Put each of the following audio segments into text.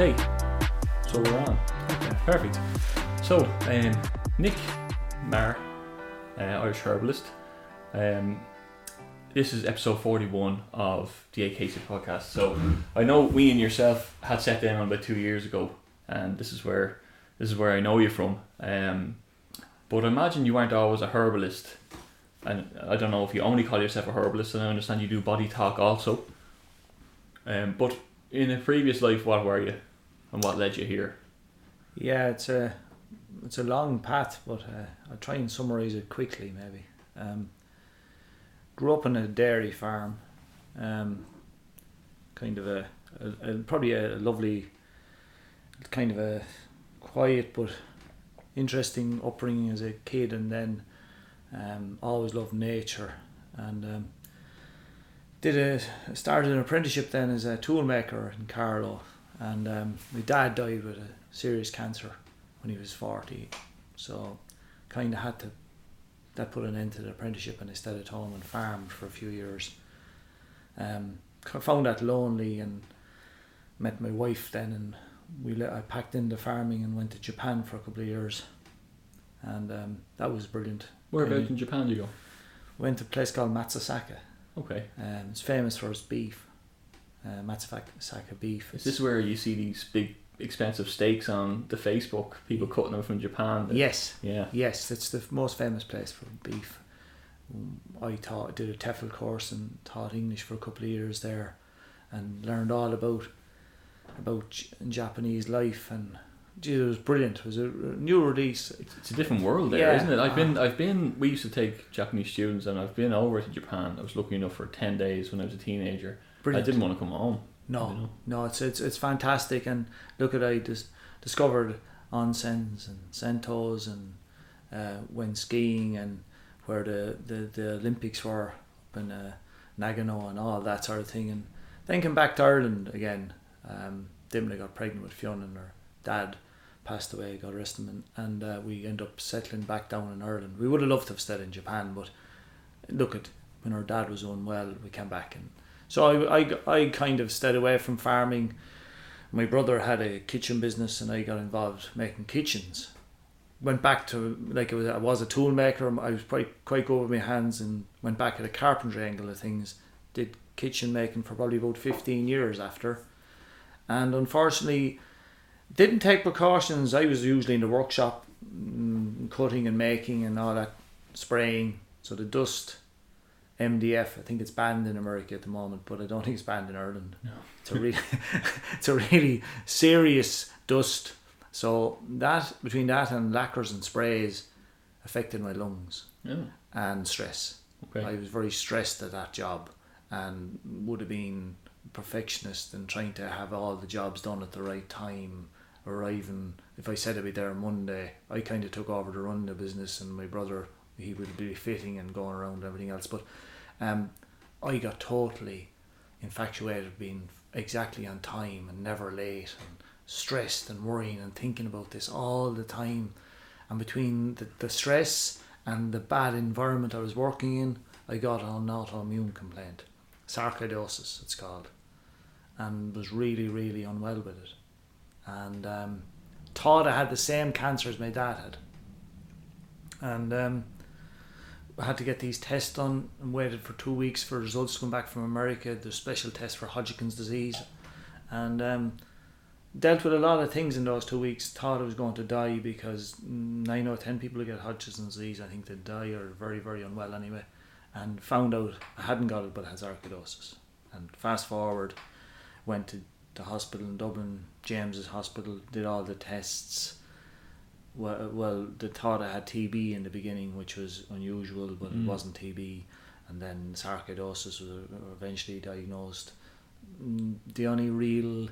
Okay, so we're on. Okay, perfect. So, um, Nick Maher, uh, Irish herbalist. Um, this is episode 41 of the AKC podcast. So, I know we and yourself had sat down about two years ago, and this is where this is where I know you from. Um, but I imagine you weren't always a herbalist, and I don't know if you only call yourself a herbalist. And I understand you do body talk also. Um, but in a previous life, what were you, and what led you here? Yeah, it's a it's a long path, but uh, I'll try and summarise it quickly. Maybe um, grew up on a dairy farm, um, kind of a, a, a probably a lovely, kind of a quiet but interesting upbringing as a kid, and then um, always loved nature and. Um, did a started an apprenticeship then as a toolmaker in Carlow, and um, my dad died with a serious cancer when he was forty, so kind of had to that put an end to the apprenticeship, and I stayed at home and farmed for a few years. Um, I found that lonely and met my wife then, and we let, I packed into farming and went to Japan for a couple of years, and um, that was brilliant. Where about in Japan do you go? Went to a place called Matsusaka. Okay. Um, it's famous for its beef, uh, Matsusaka beef. Is this where you see these big, expensive steaks on the Facebook? People cutting them from Japan. that- Yes, Yeah. yes, it's the most famous place for beef. I taught, did a TEFL course and taught English for a couple of years there, and learned all about about Japanese life and. Gee, it was brilliant. It was a new release. It's, it's a different world there, Yeah. not it? I've been, I've been. We used to take Japanese students, and I've been over to Japan. I was lucky enough for ten days when I was a teenager. Brilliant. I didn't want to come home. No, you know. no, it's it's it's fantastic. And look at I dis- discovered onsens and sentos and uh, went skiing and where the, the, the Olympics were up in uh, Nagano and all that sort of thing. And then came back to Ireland again. Um, Dimna got pregnant with Fionn and her dad passed away, God rest him, and, and uh, we end up settling back down in Ireland. We would have loved to have stayed in Japan, but look at when our dad was unwell, we came back and so I, I, I kind of stayed away from farming. My brother had a kitchen business, and I got involved making kitchens. Went back to like was, I was a tool maker. I was quite quite good with my hands, and went back at a carpentry angle of things. Did kitchen making for probably about fifteen years after, and unfortunately, didn't take precautions. I was usually in the workshop, mm, cutting and making and all that, spraying. So the dust MDF. I think it's banned in America at the moment, but I don't think it's banned in Ireland. No. It's a really, it's a really serious dust. So that between that and lacquers and sprays affected my lungs Yeah. and stress. Okay. I was very stressed at that job and would have been perfectionist and trying to have all the jobs done at the right time. Arriving, if I said I'd be there on Monday, I kind of took over to run the business, and my brother he would be fitting and going around and everything else. But um, I got totally infatuated with being exactly on time and never late and stressed and worrying and thinking about this all the time. And between the, the stress and the bad environment I was working in, I got an autoimmune complaint, sarcoidosis it's called, and was really, really unwell with it. And um, thought I had the same cancer as my dad had. And um, I had to get these tests done and waited for two weeks for results to come back from America. The special test for Hodgkin's disease, and um, dealt with a lot of things in those two weeks. Thought I was going to die because nine out of ten people who get Hodgkin's disease, I think they die or very very unwell anyway. And found out I hadn't got it, but had sarcoidosis. And fast forward, went to the hospital in Dublin, James's hospital, did all the tests well, well, they thought I had TB in the beginning, which was unusual, but Mm. it wasn't TB. And then sarcoidosis was eventually diagnosed. Mm, The only real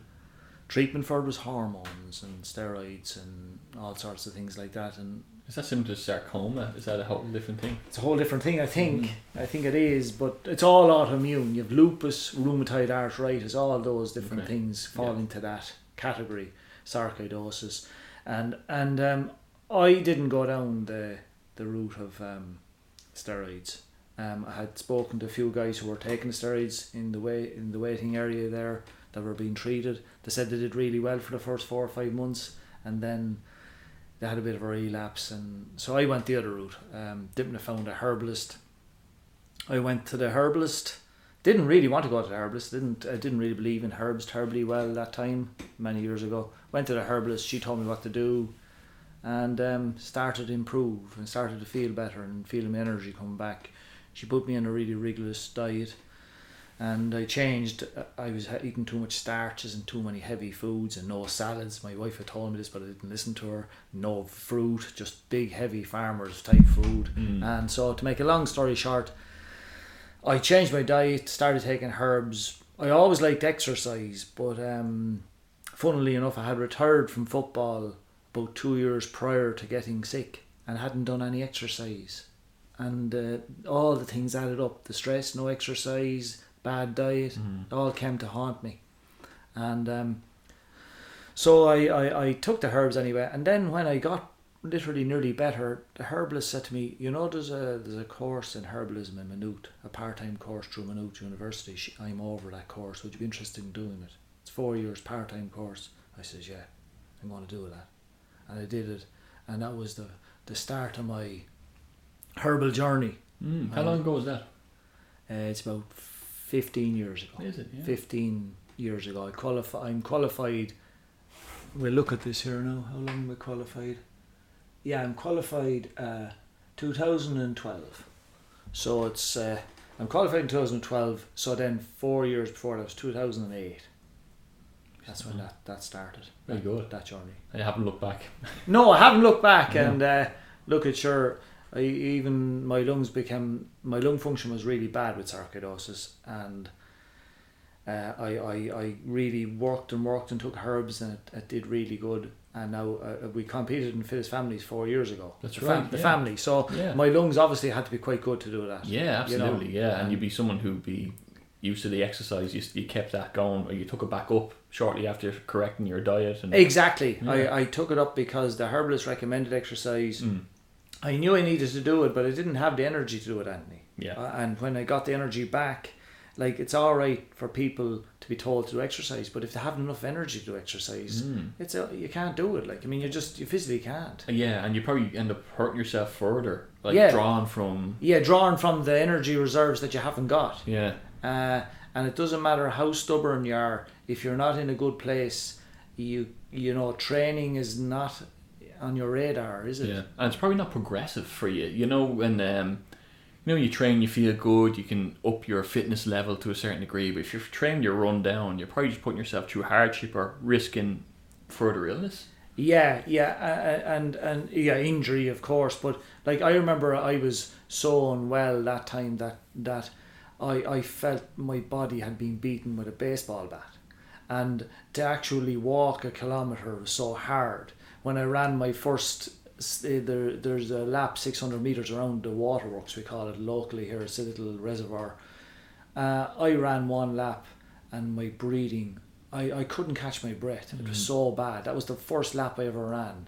treatment for it was hormones and steroids and all sorts of things like that. And Is that similar to sarcoma? Is that a whole different thing? it's a whole different thing, I think. I think it is, but it's all autoimmune. You have lupus, rheumatoid arthritis, all those different Okay. things fall Yeah. into that category, sarcoidosis, and and um, I didn't go down the the route of um, steroids, Um, I had spoken to a few guys who were taking steroids in the way in the waiting area there that were being treated. They said they did really well for the first four or five months, and then they had a bit of a relapse. And so I went the other route. Um, didn't have found a herbalist. I went to the herbalist. Didn't really want to go to the herbalist. Didn't I didn't really believe in herbs terribly well that time many years ago. Went to the herbalist. She told me what to do, and um, started to improve and started to feel better and feeling my energy come back. She put me on a really rigorous diet, and I changed. I was eating too much starches and too many heavy foods and no salads. My wife had told me this, but I didn't listen to her. No fruit, just big heavy farmers type food. Mm. And so, to make a long story short, I changed my diet, started taking herbs. I always liked exercise, but um, funnily enough, I had retired from football about two years prior to getting sick and hadn't done any exercise. And uh, all the things added up the stress, no exercise, bad diet, Mhm. all came to haunt me. And um, so I, I, I took the herbs anyway. And then when I got literally nearly better, the herbalist said to me, "You know, there's a there's a course in herbalism in Maynooth, a part time course through Maynooth University. She- I'm over that course. Would you be interested in doing it? It's four years part time course." I says, "Yeah, I'm going to do that," and I did it, and that was the the start of my herbal journey. Mm. How Um, long ago was that? Uh, it's about fifteen years ago. Is it? Yeah. 15 years ago. I qualify, I'm qualified. We'll look at this here now. How long am I qualified? Yeah, I'm qualified uh, 2012. So it's uh, I'm qualified in 2012. So then four years before that was 2008. That's when that, that started. Very that, good. That journey. I haven't looked back. No, I haven't looked back, and uh, look at sure. I even my lungs became my lung function was really bad with sarcoidosis, and uh, I, I I really worked and worked and took herbs, and it, it did really good. And now uh, we competed in Fittest Families four years ago. That's the fam- right, the family. So Yeah. my lungs obviously had to be quite good to do that. Yeah, you know, absolutely. yeah, and um, you'd be someone who'd be used to the exercise. You, you kept that going, or you took it back up shortly after correcting your diet. And Exactly. Yeah. I, I took it up because the herbalist recommended exercise. Mm, I knew I needed to do it, but I didn't have the energy to do it, Anthony. yeah, Uh, and when I got the energy back, like it's all right for people to be told to do exercise, but if they haven't enough energy to exercise, Mm. it's a, you can't do it. Like I mean, you just you physically can't. yeah, and you probably end up hurting yourself further, like Yeah. drawn from. Yeah, drawing from the energy reserves that you haven't got, Yeah, uh, and it doesn't matter how stubborn you are. If you're not in a good place, you you know training is not on your radar, is it? yeah, and it's probably not progressive for you. You know when um, you know you train, you feel good, you can up your fitness level to a certain degree. But if you're trained, you're run down. You're probably just putting yourself through hardship or risking further illness. Yeah, yeah, and and yeah, injury of course, but like I remember, I was so unwell that time that that I I felt my body had been beaten with a baseball bat, and to actually walk a kilometer was so hard. When I ran my first, there there's a lap six hundred meters around the waterworks we call it locally here. It's a little reservoir. Uh, I ran one lap, and my breathing I, I couldn't catch my breath. It was Mhm. so bad. That was the first lap I ever ran,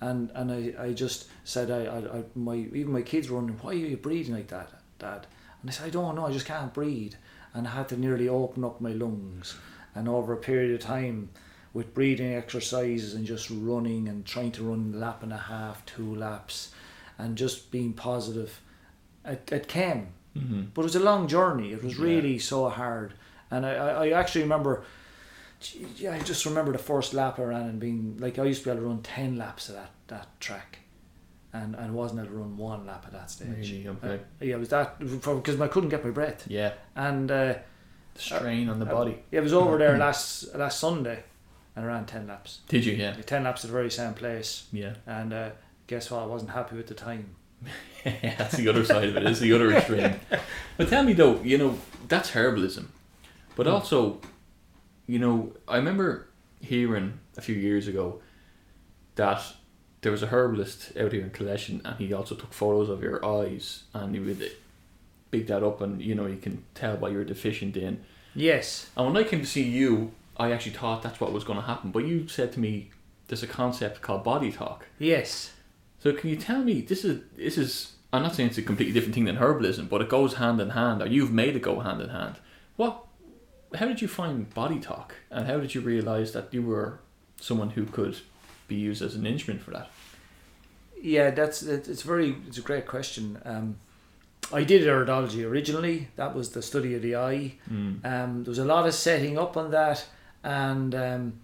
and and I, I just said I, I, I my even my kids were wondering why are you breathing like that, Dad? And I said I don't know. I just can't breathe, and I had to nearly open up my lungs. And over a period of time, with breathing exercises and just running and trying to run a lap and a half, two laps, and just being positive, it, it came. Mm-hmm. But it was a long journey. It was Yeah. really so hard. And I, I, actually remember, yeah, I just remember the first lap I ran and being like, I used to be able to run 10 laps of that, that track. And, and wasn't able to run one lap at that stage. Really? Okay. Uh, yeah, it was that, because I couldn't get my breath. Yeah, And uh, the strain on the uh, body. yeah, I was over there last last Sunday and I ran 10 laps. Did you? Yeah. 10 laps at the very same place. Yeah. And uh, guess what? I wasn't happy with the time. that's the other side of it. Is the other extreme. But tell me though, you know, that's herbalism, but Hmm. also, you know, I remember hearing a few years ago that there was a herbalist out here in Collection, and he also took photos of your eyes, and he would big that up, and you know, you can tell what you're deficient in. Yes. And when I came to see you, I actually thought that's what was going to happen. But you said to me, there's a concept called body talk. Yes. So can you tell me this is this is I'm not saying it's a completely different thing than herbalism, but it goes hand in hand, or you've made it go hand in hand. What? How did you find body talk, and how did you realize that you were someone who could be used as an instrument for that? Yeah, that's it's very it's a great question. Um, I did iridology originally. That was the study of the eye. Mm. Um, there was a lot of setting up on that, and um,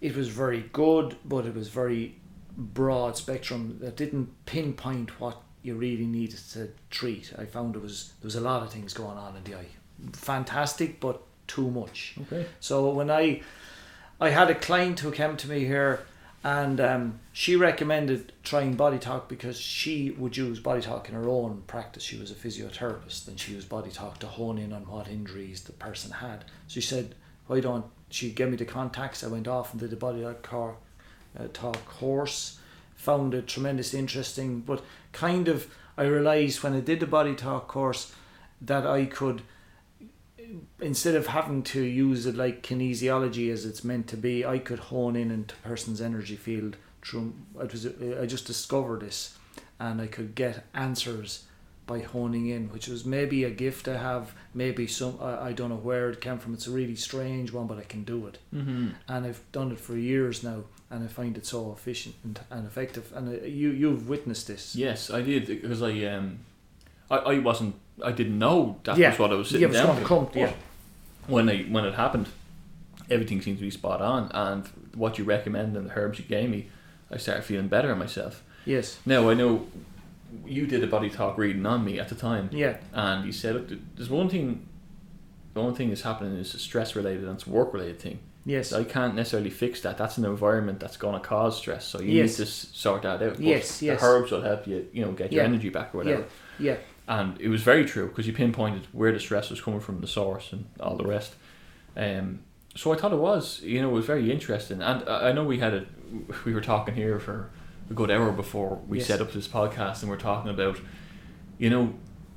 it was very good, but it was very broad spectrum that didn't pinpoint what you really needed to treat. I found there was there was a lot of things going on in the eye. Fantastic, but too much. Okay. So when I I had a client who came to me here and um, she recommended trying body talk because she would use body talk in her own practice. She was a physiotherapist and she used body talk to hone in on what injuries the person had. So she said, Why don't she gave me the contacts? I went off and did the body talk, cor- uh, talk course, found it tremendously interesting, but kind of I realised when I did the body talk course that I could instead of having to use it like kinesiology as it's meant to be, I could hone in into a person's energy field through. It was I just discovered this, and I could get answers by honing in, which was maybe a gift I have. Maybe some I, I don't know where it came from. It's a really strange one, but I can do it, Mm-hmm. and I've done it for years now, and I find it so efficient and, and effective. And uh, you you've witnessed this. Yes, I did because I um, I, I wasn't, I didn't know that Yeah. was what I was Yeah, sitting it was down gonna come, yeah. When I when it happened, everything seemed to be spot on, and what you recommend and the herbs you gave me, I started feeling better myself. Yes. Now I know you did a body talk reading on me at the time, Yeah. and you said, look, there's one thing. The one thing that's happening is a stress related and it's work related thing. Yes. I can't necessarily fix that. That's an environment that's going to cause stress. So you Yes. need to sort that out. But Yes, the herbs will help you, you know, get your Yeah. energy back or whatever. Yeah. And it was very true because you pinpointed where the stress was coming from, the source, and all the rest. Um, so I thought it was, you know, it was very interesting. And I I know we had a, we were talking here for a good hour before we Yes. set up this podcast, and we're talking about, you know,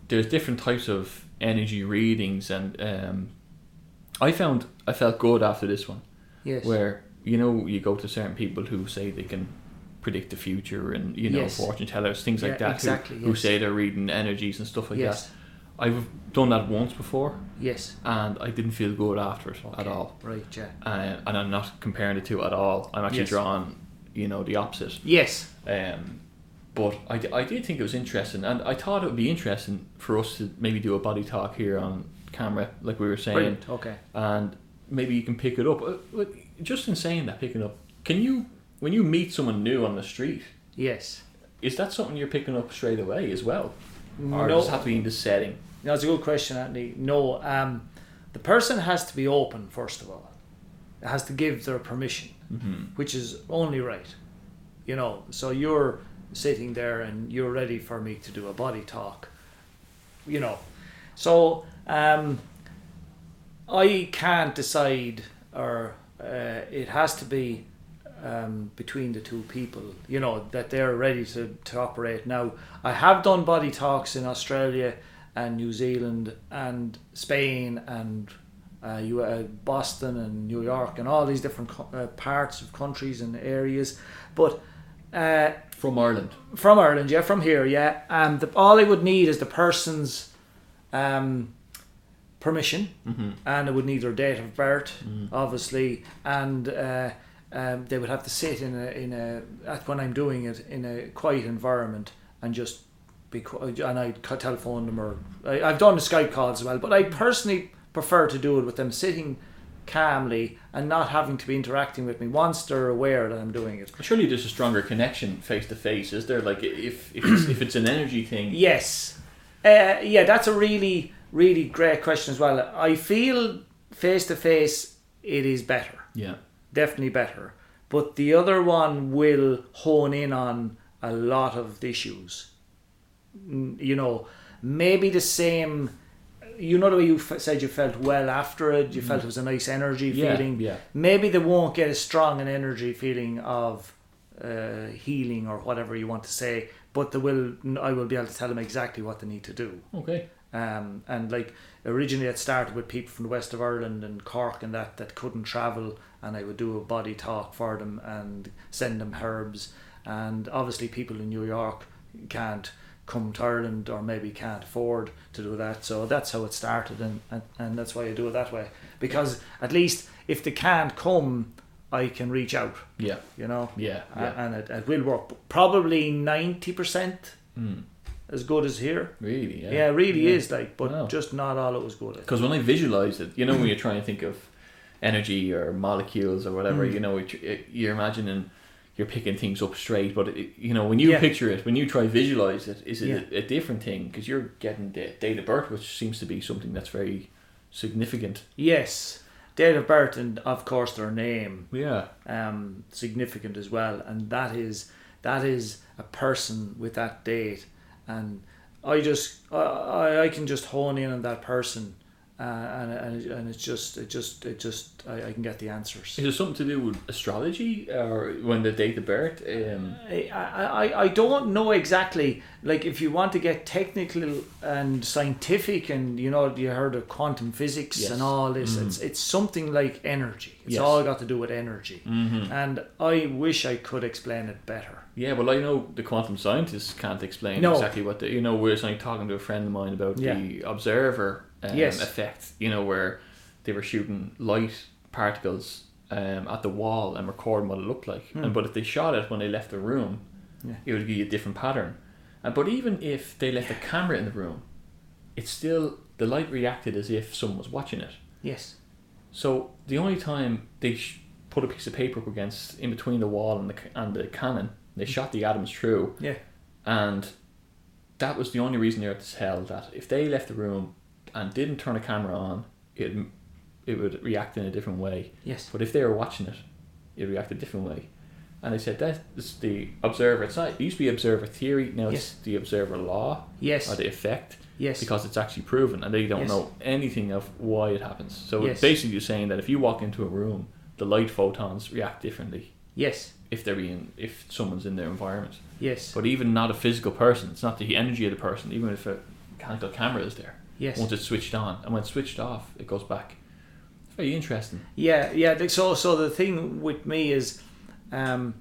there's different types of energy readings, and um, I found I felt good after this one Yes. where you know you go to certain people who say they can predict the future and you know Yes. fortune tellers things like that who- exactly, who, yes. say they're reading energies and stuff like yes. that i've done that once before Yes. and i didn't feel good after it at all Right. Yeah. uh, and i'm not comparing the two at all i'm actually Yes. drawing you know the opposite Yes. um, but I, I did think it was interesting and i thought it would be interesting for us to maybe do a body talk here on camera like we were saying Brilliant. Okay. and maybe you can pick it up. Uh, Just in saying that, picking up, can you when you meet someone new on the street, Yes. is that something you're picking up straight away as well, or no. does it have to be in the setting? That's a good question, Anthony. No. Um, the person has to be open first of all. It has to give their permission, Mm-hmm. which is only right. You know. So you're sitting there and you're ready for me to do a body talk. You know. So um, I can't decide, or uh, it has to be um, between the two people, you know, that they're ready to, to operate. Now, I have done body talks in Australia and New Zealand and Spain and uh, you, uh, Boston and New York and all these different co- uh, parts of countries and areas. But uh, From Ireland. from Ireland, yeah, from here, yeah. Um, the, all I would need is the person's um, permission, Mm-hmm. and it would need their date of birth, obviously, and uh, um, they would have to sit in a in a at when I'm doing it in a quiet environment and just be and I telephone them or I, I've done the Skype calls as well, but I personally prefer to do it with them sitting calmly and not having to be interacting with me once they're aware that I'm doing it. Surely there's a stronger connection face to face, is there? Like if if it's, if it's an energy thing. Yes. Uh, yeah, that's a really, really great question as well. I feel face to face it is better. Yeah. Definitely better. But the other one will hone in on a lot of the issues. You know, maybe the same. You know the way you f- said you felt well after it. You felt it was a nice energy. Yeah. feeling. Yeah. Maybe they won't get as strong an energy feeling of uh, healing or whatever you want to say. But they will. I will be able to tell them exactly what they need to do. Okay. Um, and like originally it started with people from the west of Ireland and Cork and that that couldn't travel and I would do a body talk for them and send them herbs and obviously people in New York can't come to Ireland or maybe can't afford to do that. So that's how it started, and, and, and that's why I do it that way. Because at least if they can't come, I can reach out, Yeah. you know, Yeah. Yeah. and it, it will work. Probably 90% Mm. as good as here. Really? Yeah. Yeah, really Yeah. is like, but Wow. just not all it was good at. Because when I visualize it, you know, when you're trying to think of energy or molecules or whatever, Mm. you know, it- it- you're imagining you're picking things up straight. But it, you know, when you Yeah. picture it, when you try visualize it, is it Yeah. a, a different thing? Because you're getting the date of birth, which seems to be something that's very significant. Yes, date of birth and of course their name, Yeah. um, significant as well, and that is that is a person with that date, and I just I, I I can just hone in on that person, uh, and and and it's just it just it just I, I can get the answers. Is it something to do with astrology or when the date of birth? Um, I, I, I don't know exactly. Like, if you want to get technical and scientific, and you know, you heard of quantum physics Yes. and all this, Mhm. it's it's something like energy. It's Yes. all got to do with energy. mhm. And I wish I could explain it better. Yeah, well, I know the quantum scientists can't explain No. exactly what the you know. We're like talking to a friend of mine about Yeah. the observer um, Yes. effect. You know, where they were shooting light particles um, at the wall and recording what it looked like. Hmm. And but if they shot it when they left the room, Yeah. it would give you a different pattern. And but even if they left a camera in the room, it's still the light reacted as if someone was watching it. Yes. So the only time they sh- put a piece of paper up against in between the wall and the and the cannon, they shot the atoms through, Yeah. and that was the only reason they were able to tell that if they left the room and didn't turn a camera on, it it would react in a different way. Yes. But if they were watching it, it would react a different way. And they said that is the observer. It's not. It used to be observer theory. Now it's the observer law Yes. or the effect Yes. because it's actually proven and they don't Yes. know anything of why it happens. So Yes. it's basically saying that if you walk into a room, the light photons react differently yes. if they're being if someone's in their environment. Yes. But even not a physical person, it's not the energy of the person, even if a mechanical camera is there. Yes. Once it's switched on and when it's switched off, it goes back. It's very interesting. Yeah, yeah. So, so the thing with me is, um,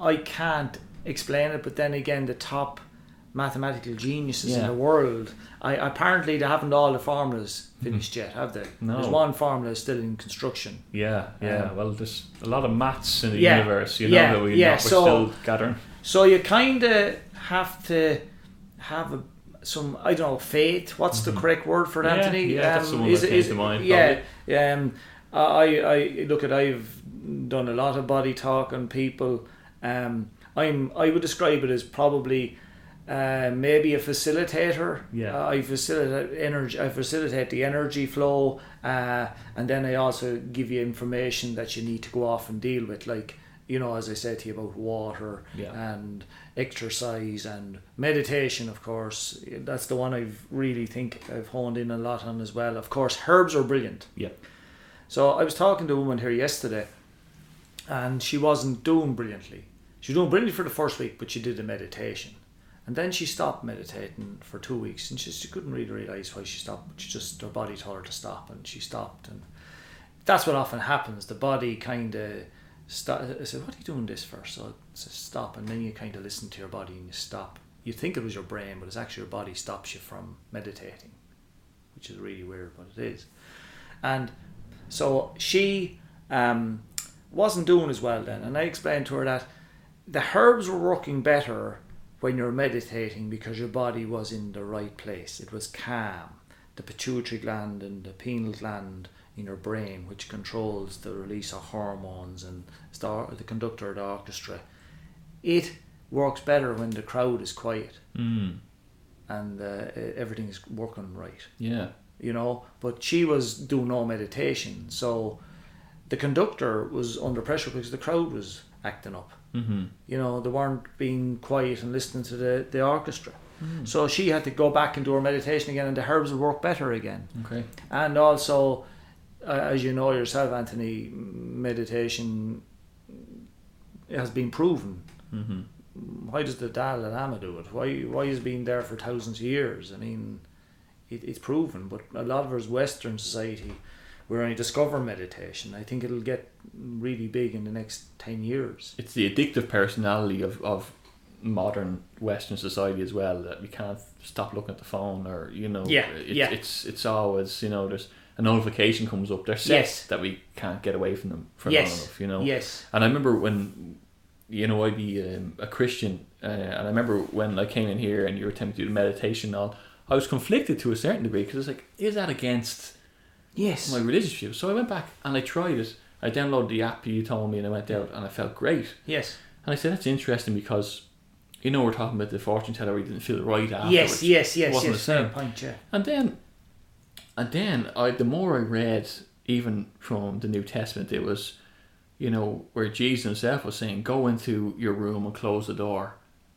I can't explain it. But then again, the top mathematical geniuses in the world, I apparently they haven't all the formulas finished yet, have they? Mm-hmm. No. There's one formula still in construction. Yeah, yeah. Um, well, there's a lot of maths in the Yeah, universe, you know, yeah, that we yeah, not, so- still gathering. So you kind of have to have a, some I don't know faith. What's the correct word for it, Mm-hmm. Yeah, Anthony? yeah, that's the one that came to mind, Yeah, um, I I look at I've done a lot of body talk on people. Um, I'm I would describe it as probably. Uh, maybe a facilitator. Yeah. Uh, I facilitate energy. I facilitate the energy flow, uh, and then I also give you information that you need to go off and deal with, like you know, as I said to you about water Yeah. and exercise and meditation. Of course, that's the one I've really think I've honed in a lot on as well. Of course, herbs are brilliant. Yeah. So I was talking to a woman here yesterday, and she wasn't doing brilliantly. She was doing brilliantly for the first week, but she did a meditation. And then she stopped meditating for two weeks, and she, she couldn't really realize why she stopped. She just her body told her to stop, and she stopped. And that's what often happens. The body kind of. I said, "What are you doing this for?" So Said, "Stop," and then you kind of listen to your body and you stop. You think it was your brain, but it's actually your body stops you from meditating, which is really weird, but it is. And so she um, wasn't doing as well then, and I explained to her that the herbs were working better when you're meditating because your body was in the right place. It was calm. The pituitary gland and the pineal gland in your brain, which controls the release of hormones and the conductor of the orchestra, it works better when the crowd is quiet Mm. and uh, everything is working right Yeah. you know. But she was doing no meditation, so the conductor was under pressure because the crowd was acting up. Mm-hmm. You know, they weren't being quiet and listening to the, the orchestra. So she had to go back and do her meditation again, and the herbs would work better again. Okay. And also, uh, as you know yourself, Anthony, meditation has been proven. Mm-hmm. Why does the Dalai Lama do it? Why why has it been there for thousands of years? I mean, it, it's proven. But a lot of us Western society, we're only discovering meditation. I think it'll get really big in the next ten years. It's the addictive personality of, of modern Western society as well that we can't stop looking at the phone or you know Yeah, it, yeah. it's it's always you know there's a notification comes up they're set Yes. that we can't get away from them for Yes. long enough you know Yes. and I remember when you know I'd be um, a Christian uh, and I remember when I came in here and you were attempting to do the meditation and all I was conflicted to a certain degree because it's like is that against Yes. my religious views so I went back and I tried it I downloaded the app you told me and I went out and I felt great yes. and I said that's interesting because you know we're talking about the fortune teller where he didn't feel right afterwards. Yes. Yes. Yes. Wasn't yes. the same. Point. Yeah. And then and then I the more I read even from the New Testament it was you know where Jesus himself was saying go into your room and close the door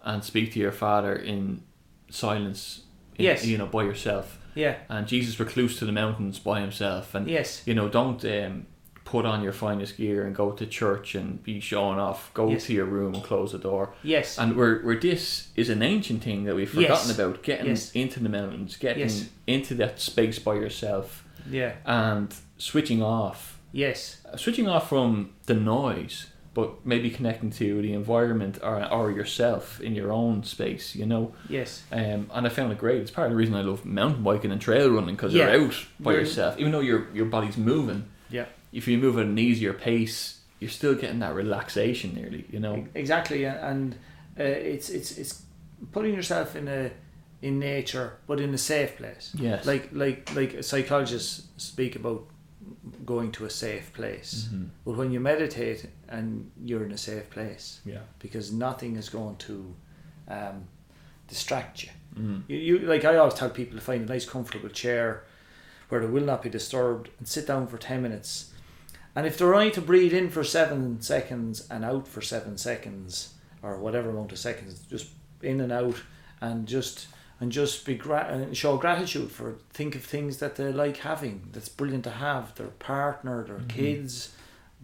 and speak to your father in silence in- Yes. you know by yourself Yeah. and Jesus recluse to the mountains by himself and Yes. you know, don't um, put on your finest gear and go to church and be showing off. Go Yes. to your room and close the door. Yes. And where where this is an ancient thing that we've forgotten Yes. about, getting Yes. into the mountains, getting into that space by yourself, yeah. and switching off, Yes. uh, switching off from the noise, but maybe connecting to the environment or or yourself in your own space. You know. Yes. Um, and I found it great. It's part of the reason I love mountain biking and trail running because Yeah. you're out by You're- yourself. Even though your your body's moving, Yeah. if you move at an easier pace, you're still getting that relaxation nearly. You know. Exactly, and uh, it's it's it's putting yourself in a in nature, but in a safe place. Yes. Like like like psychologists speak about going to a safe place. Mhm. But when you meditate and you're in a safe place, Yeah. because nothing is going to um, distract you. Mm. You, you like I always tell people to find a nice comfortable chair where they will not be disturbed and sit down for ten minutes. And if they're only to breathe in for seven seconds and out for seven seconds or whatever amount of seconds, just in and out and just and just be gra- and show gratitude for think of things that they like having that's brilliant to have their partner their Mhm. kids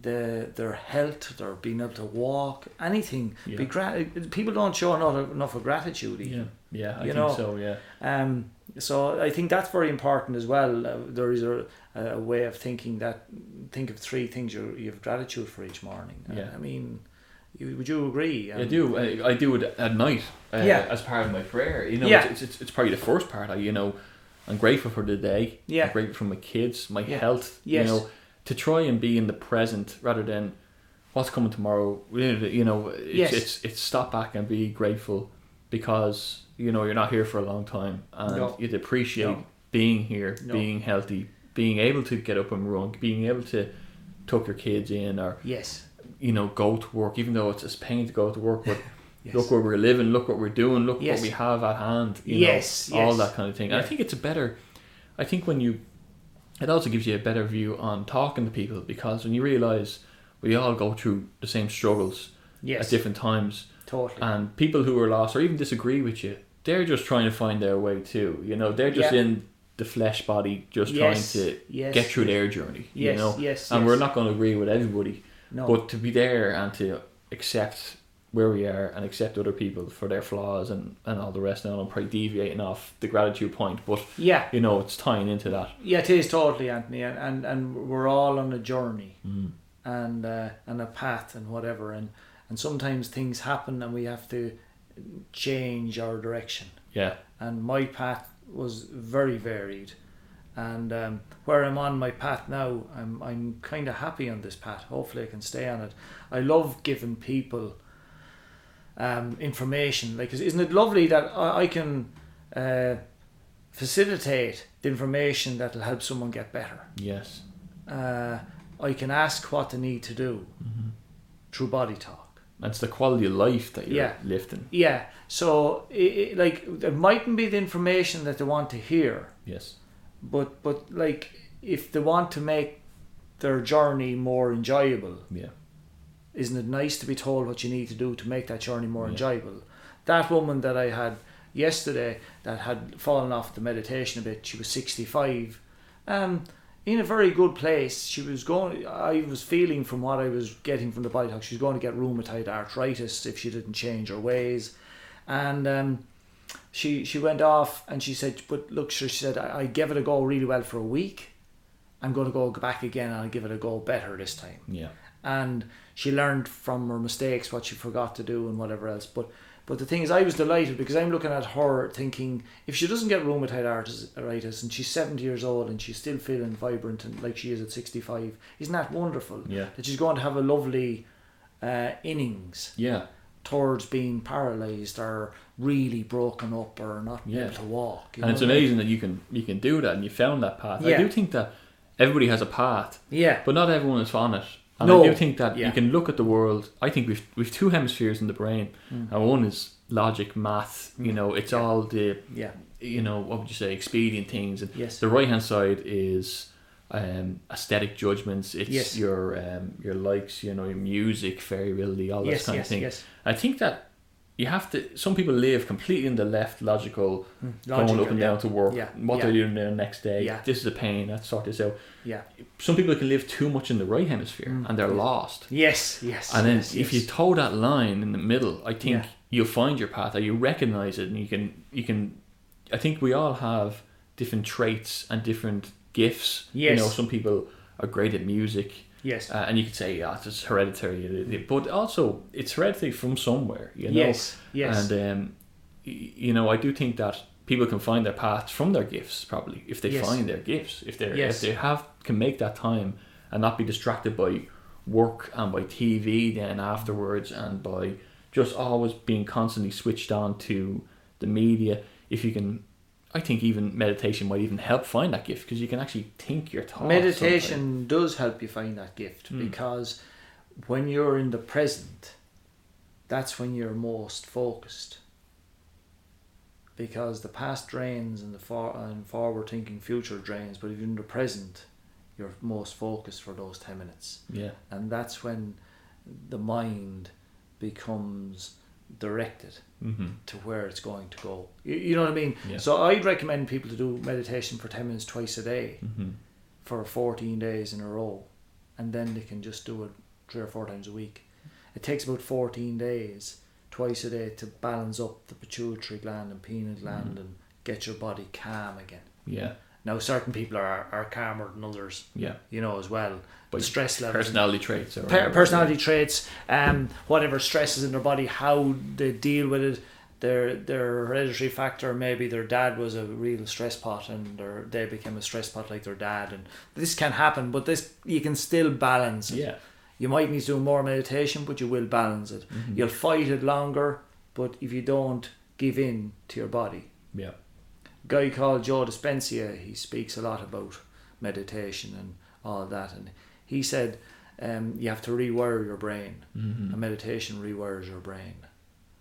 the their health their being able to walk anything Yeah. be gra- people don't show enough, enough of gratitude even. Yeah. Yeah. I You think know, so. Yeah. Um, so I think that's very important as well. Uh, there is a, a way of thinking that think of three things you you have gratitude for each morning. Yeah. I mean, would you agree? I Um, do. I, I do it at night. Uh, Yeah. As part of my prayer. You know. Yeah. It's, it's it's probably the first part. I you know, I'm grateful for the day. Yeah. I'm grateful for my kids, my Yeah. health. Yes. You know, to try and be in the present rather than what's coming tomorrow. You know, it's Yes. it's, it's stop back and be grateful because you know you're not here for a long time and No. you'd appreciate No. being here, No. being healthy, being able to get up and run, being able to tuck your kids in or Yes. You know go to work, even though it's a pain to go to work, but. Yes. Look where we're living. Look what we're doing. Look Yes. what we have at hand. You Yes, know, all that kind of thing. And I think it's a better. I think when you, it also gives you a better view on talking to people because when you realize we all go through the same struggles Yes. at different times, totally. and people who are lost or even disagree with you, they're just trying to find their way too. You know, they're just Yeah. in the flesh body, just yes. trying to yes. get through their journey. Yes. You know, Yes. and yes. we're not going to agree with everybody, No. but to be there and to accept where we are and accept other people for their flaws and, and all the rest. Now I'm probably deviating off the gratitude point, but yeah. you know it's tying into that. Yeah, it is totally, Anthony, and, and, and we're all on a journey Mm. and uh, and a path and whatever, and and sometimes things happen and we have to change our direction. Yeah, And my path was very varied, and um, where I'm on my path now, I'm I'm kind of happy on this path. Hopefully, I can stay on it. I love giving people um, information. Like, isn't it lovely that I, I can uh, facilitate the information that will help someone get better? yes, Uh, I can ask what they need to do mm-hmm. through body talk. That's the quality of life that you're Yeah. lifting. Yeah, so it, it, like there mightn't be the information that they want to hear, Yes, but but like if they want to make their journey more enjoyable, yeah, isn't it nice to be told what you need to do to make that journey more Yeah. enjoyable? That woman that I had yesterday that had fallen off the meditation a bit, she was 65, um, in a very good place. She was going, I was feeling from what I was getting from the body talk, she was going to get rheumatoid arthritis if she didn't change her ways. And um, she she went off and she said, but look, she said, I, I gave it a go really well for a week. I'm going to go back again and I'll give it a go better this time yeah, and she learned from her mistakes what she forgot to do and whatever else. But But the thing is, I was delighted because I'm looking at her thinking if she doesn't get rheumatoid arthritis and she's 70 years old and she's still feeling vibrant and like she is at 65, isn't that wonderful? Yeah. That she's going to have a lovely uh, innings Yeah. Towards being paralysed or really broken up or not Yeah. able to walk. And it's what I mean? amazing that you can you can do that and you found that path. I do think that everybody has a path, Yeah. but not everyone is on it. And No. I do think that Yeah. you can look at the world. I think we've we've two hemispheres in the brain, Mm. and one is logic, math. You know, it's Yeah. all the Yeah. you know what would you say expedient things, and Yes. the right hand side is um, aesthetic judgments. It's Yes. your um, your likes, you know, your music, variability, all that yes. kind Yes. of thing. Yes. I think that you have to. Some people live completely in the left logical, going up and yeah. down to work. Yeah, What yeah. they're doing the next day. Yeah. This is a pain. Let's sort this out. Yeah. Some people can live too much in the right hemisphere Mm. and they're lost. Yes. Yes. And then if you toe that line in the middle, I think you'll find your path. Or you recognize it, and you can you can. I think we all have different traits and different gifts. You know, some people are great at music. yes. Uh, and you could say, yeah, it's just hereditary, It- it- but also it's hereditary from somewhere, you know. yes. Yes. And um, you know, I do think that people can find their paths from their gifts, probably if they Yes. find their gifts, if they Yes. if they have can make that time and not be distracted by work and by TV then afterwards and by just always being constantly switched on to the media. If you can. I think even meditation might even help find that gift because you can actually think your thoughts. Meditation does help you find that gift Mm. because when you're in the present, that's when you're most focused. Because the past drains and the far and forward thinking future drains, but if you're in the present, you're most focused for those ten minutes. Yeah. and that's when the mind becomes directed Mm-hmm. to where it's going to go. You, you know what I mean? Yeah. So I'd recommend people to do meditation for ten minutes twice a day Mm-hmm. for 14 days in a row and then they can just do it three or four times a week. It takes about 14 days, twice a day, to balance up the pituitary gland and pineal gland Mhm. and get your body calm again. Yeah. Now, certain people are, are calmer than others, Yeah. you know, as well. By stress levels. Personality traits. Or Per- personality traits, um, whatever stresses in their body, how they deal with it, their their hereditary factor. Maybe their dad was a real stress pot, and their, they became a stress pot like their dad. And this can happen, but this you can still balance. It. Yeah. You might need to do more meditation, but you will balance it. Mhm. You'll fight it longer, but if you don't give in to your body, Yeah. guy called Joe Dispenza, he speaks a lot about meditation and all that, and he said um, you have to rewire your brain. Mm-hmm. And meditation rewires your brain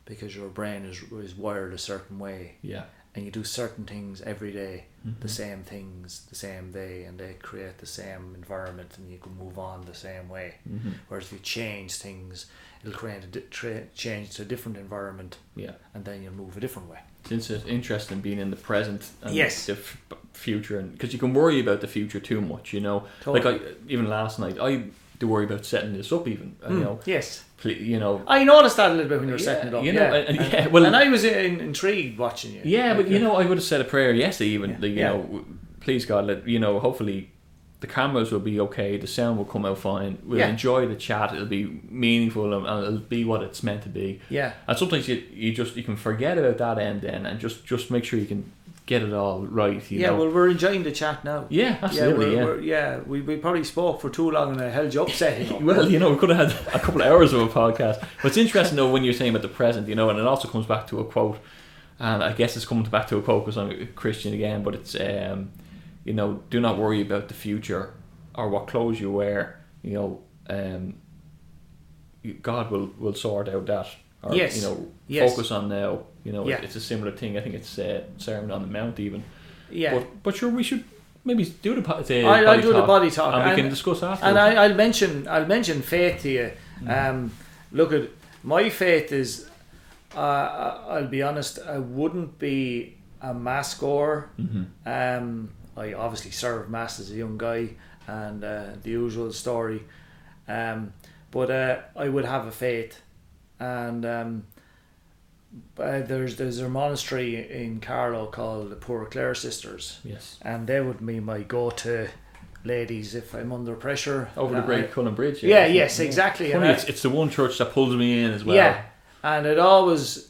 because your brain is is wired a certain way, Yeah. And you do certain things every day, the Mhm. same things the same day, and they create the same environment, and you can move on the same way. Mm-hmm. Whereas if you change things, it'll create a di- tra- change to a different environment, Yeah. and then you'll move a different way. Since it's interesting being in the present and Yes. the f- future, and because you can worry about the future too much, you know. Like I, even last night, I do worry about setting this up. Even uh, you Mm, know, yes. ple- you know, I noticed that a little bit when you were Yeah, setting it up. you know, yeah. and- and, yeah, well- and I was in, intrigued watching you. yeah. But you know, I would have said a prayer yesterday. Even Yeah. like, you know, please God, let you know. Hopefully, the cameras will be okay. The sound will come out fine. We'll enjoy the chat. It'll be meaningful and, and it'll be what it's meant to be. yeah, And sometimes you you just you can forget about that end then, and just just make sure you can get it all right. You yeah. know? Well, we're enjoying the chat now. yeah, Yeah, absolutely. we're, Yeah. We're, yeah. We, we probably spoke for too long and I held you up setting up. Well, you know, we could have had a couple of hours of a podcast. But it's interesting though when you're saying about the present, you know, and it also comes back to a quote, and I guess it's coming back to a quote because I'm a Christian again. But it's, um, you know, do not worry about the future or what clothes you wear. You know, um, God will will sort out that. Or, Yes. You know, Yes. focus on now. You know, Yeah. it's a similar thing. I think it's uh, Sermon on the Mount even. yeah. But but sure, we should maybe do the, the I, I'll body do the talk, body talk. and we can discuss after. and I, I'll mention I'll mention faith to you. Mm. Um, look at my faith is. Uh, I- I'll be honest. I wouldn't be a mass goer. hmm Um, I obviously served mass as a young guy, and uh, the usual story. Um, but uh, I would have a faith, and um, uh, there's there's a monastery in Carlow called the Poor Clare Sisters, Yes. and they would be my go-to ladies if I'm under pressure. Over the Graiguecullen Bridge. Yeah, yes, exactly. Funny, and I- it's, it's the one church that pulls me in as well. Yeah, and it always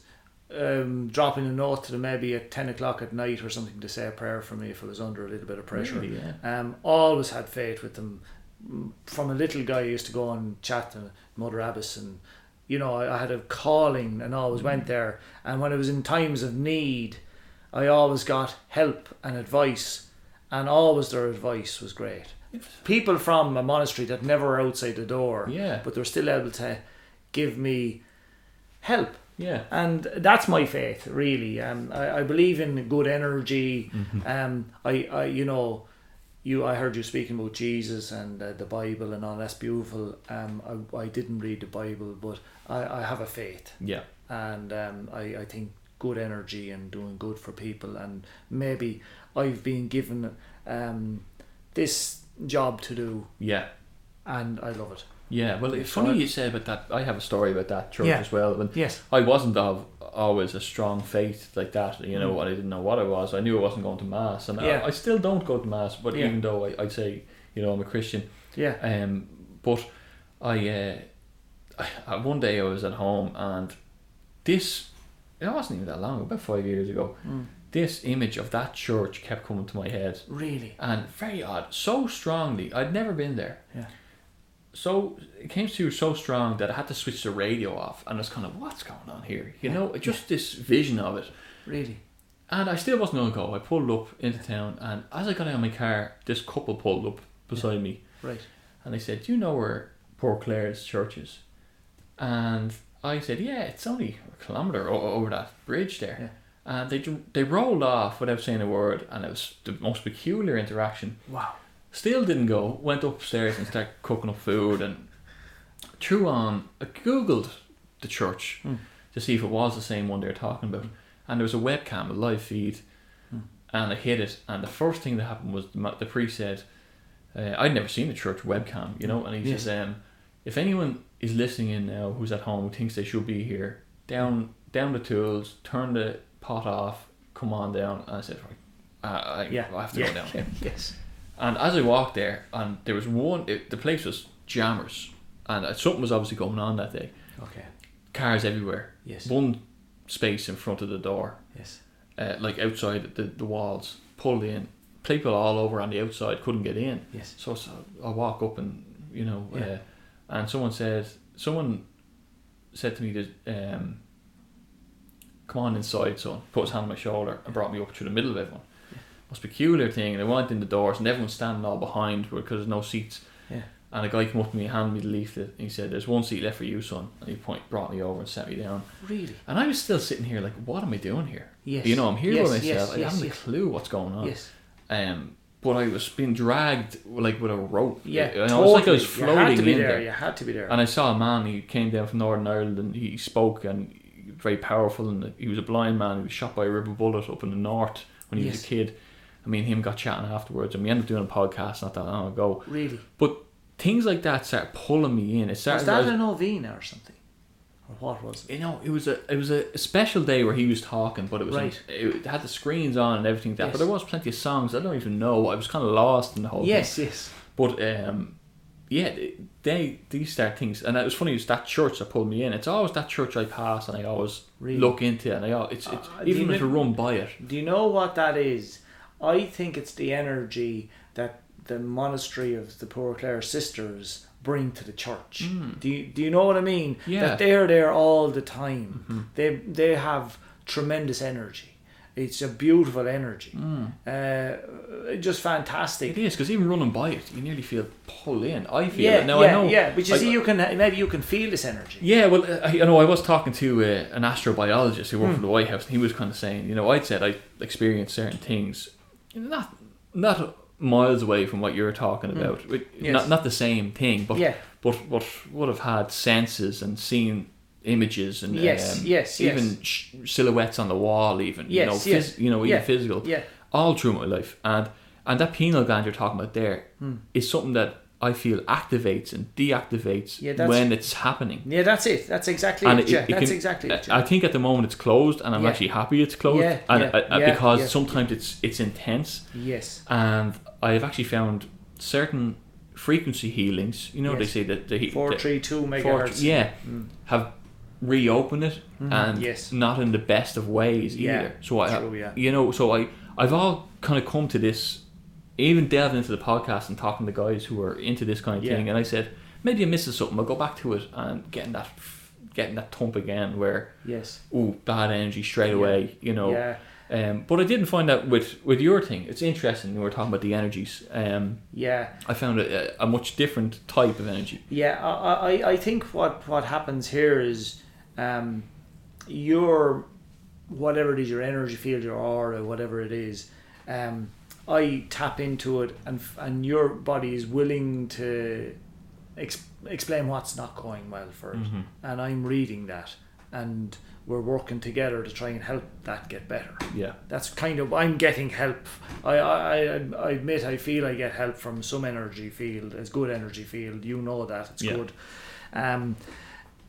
um, dropping a note to them maybe at 10 o'clock at night or something to say a prayer for me if I was under a little bit of pressure. Really, yeah. Um, always had faith with them. Mm, From a little guy, I used to go and chat to Mother Abbess, and you know, I, I had a calling and always Mm. went there. And when it was in times of need, I always got help and advice, and always their advice was great. People from a monastery that never were outside the door, Yeah. but they're still able to give me help Yeah. and that's my faith really um, I, I believe in good energy um, I, I you know you I heard you speaking about Jesus and uh, the Bible and all that's beautiful. Um, I, I didn't read the Bible but I, I have a faith. Yeah. and um, I, I think good energy and doing good for people. And maybe I've been given um, this job to do. Yeah. and I love it Yeah. Well, it's funny you say about that. I have a story about that church Yeah. as well. When yes I wasn't of always a strong faith like that, you know, Mm. I didn't know what I was. I knew I wasn't going to mass, and Yeah. I, I still don't go to mass. But Yeah. even though I, I'd say, you know, I'm a Christian, yeah um, but I, uh, I, one day I was at home and this, it wasn't even that long, about five years ago. Mm. This image of that church kept coming to my head, really and very odd, so strongly. I'd never been there. Yeah. So it came through so strong that I had to switch the radio off, and I was kind of, what's going on here? You Yeah. know, just this vision of it. really And I still wasn't going to go. I pulled up into town, and as I got out of my car, this couple pulled up beside me, right and they said, "Do you know where Poor Clare's church is?" And I said, "Yeah, it's only a kilometre o- over that bridge there." Yeah. And they they rolled off without saying a word, and it was the most peculiar interaction. wow Still didn't go. Went upstairs and started cooking up food and threw on. I googled the church Hmm. to see if it was the same one they were talking about, and there was a webcam, a live feed, Hmm. and I hit it. And the first thing that happened was the, the priest said, uh, "I'd never seen a church webcam, you know," and he Yes. says, um, "If anyone is listening in now who's at home who thinks they should be here, down down the tools, turn the pot off, come on down." And I said, "Right, uh, I, Yeah. I have to yeah. go down." yes. And as I walked there, and there was one, it, the place was jammers, and uh, something was obviously going on that day. Okay. Cars everywhere. Yes. One space in front of the door, Yes. uh, like outside the, the walls, pulled in. People all over on the outside couldn't get in. Yes. So, so I walk up and you know, Yeah. uh, and someone said, someone said to me that, um, "Come on inside, son." Put his hand on my shoulder and brought me up to the middle of everyone. Most peculiar thing, and I went in the doors, and everyone's standing all behind because there's no seats. Yeah. And a guy came up to me, handed me the leaflet, and he said, "There's one seat left for you, son." And he point brought me over and sat me down. Really. And I was still sitting here like, "What am I doing here?" Yes. You know, I'm here yes, by myself. Yes, I yes, haven't yes. a clue what's going on. Yes. Um, but I was being dragged like with a rope. Yeah. Know, totally. it was like I was you had floating to be in there. there. You had to be there. And I saw a man. He came down from Northern Ireland, and he spoke, and very powerful. And he was a blind man. He was shot by a rubber bullet up in the north when he was a kid. I mean, him got chatting afterwards, and we ended up doing a podcast not that long ago. really. But things like that started pulling me in. It Was started. that was- a novena or something? Or what was it? you know, it was a it was a special day where he was talking, but it was Right. it had the screens on and everything like that. Yes. But there was plenty of songs I don't even know. I was kind of lost in the whole. thing. Yes. Yes. But um, yeah, they these start things, and it was funny. It's that church that pulled me in. It's always that church I pass, and I always Really? look into it, and I al- it's, it's Uh, even if I run by it. Do you know what that is? I think it's the energy that the monastery of the Poor Clare Sisters bring to the church. Mm. Do you do you know what I mean? Yeah. That they're there all the time. Mhm. They they have tremendous energy. It's a beautiful energy. Mm. Uh, just fantastic. It is because even running by it, you nearly feel pulled in. I feel yeah, it now. yeah, I know. yeah. But you I- see, you can maybe you can feel this energy. Yeah, well, you know, I was talking to uh, an astrobiologist who worked Hmm. for the White House, and he was kind of saying, you know, I'd said I experienced certain things, not not miles away from what you're talking about, but Hmm. Yes. not not the same thing, but yeah. but but would have had senses and seen images and Yes, um, yes, even yes. sh- silhouettes on the wall, even you Yes, know, yes. you know, even Yeah. physical, Yeah. all through my life, and and that pineal gland you're talking about there is Hmm. something that I feel activates and deactivates Yeah, when it's happening. Yeah, that's it. That's exactly And it. it- it that's can- exactly it. I I think at the moment it's closed, and I'm Yeah. actually happy it's closed, Yeah, and yeah, uh, uh, yeah, because sometimes it's it's intense, yes. and I have actually found certain frequency healings. You know, they say that the, he- Four three two four- megahertz. yeah, Mm. have reopened it Mhm, and yes. not in the best of ways Yeah, either. So I, true, yeah. you know, so I I've all kind of come to this, even delving into the podcast and talking to guys who are into this kind of Yeah. thing, and I said maybe I'm missing something. I'll go back to it and getting that getting that thump again where Yes. ooh bad energy straight Yeah. away. You know. Yeah. Um, but I didn't find that with, with your thing. It's interesting. We were talking about the energies. Um, Yeah. I found a, a much different type of energy. Yeah, I, I, I think what, what happens here is um, your whatever it is, your energy field, your aura, whatever it is, um, I tap into it, and and your body is willing to ex- explain what's not going well for it, Mhm. and I'm reading that, and we're working together to try and help that get better. Yeah. That's kind of I'm getting help. I, I I I admit I feel I get help from some energy field. It's good energy field. You know that it's Yeah. good. Um,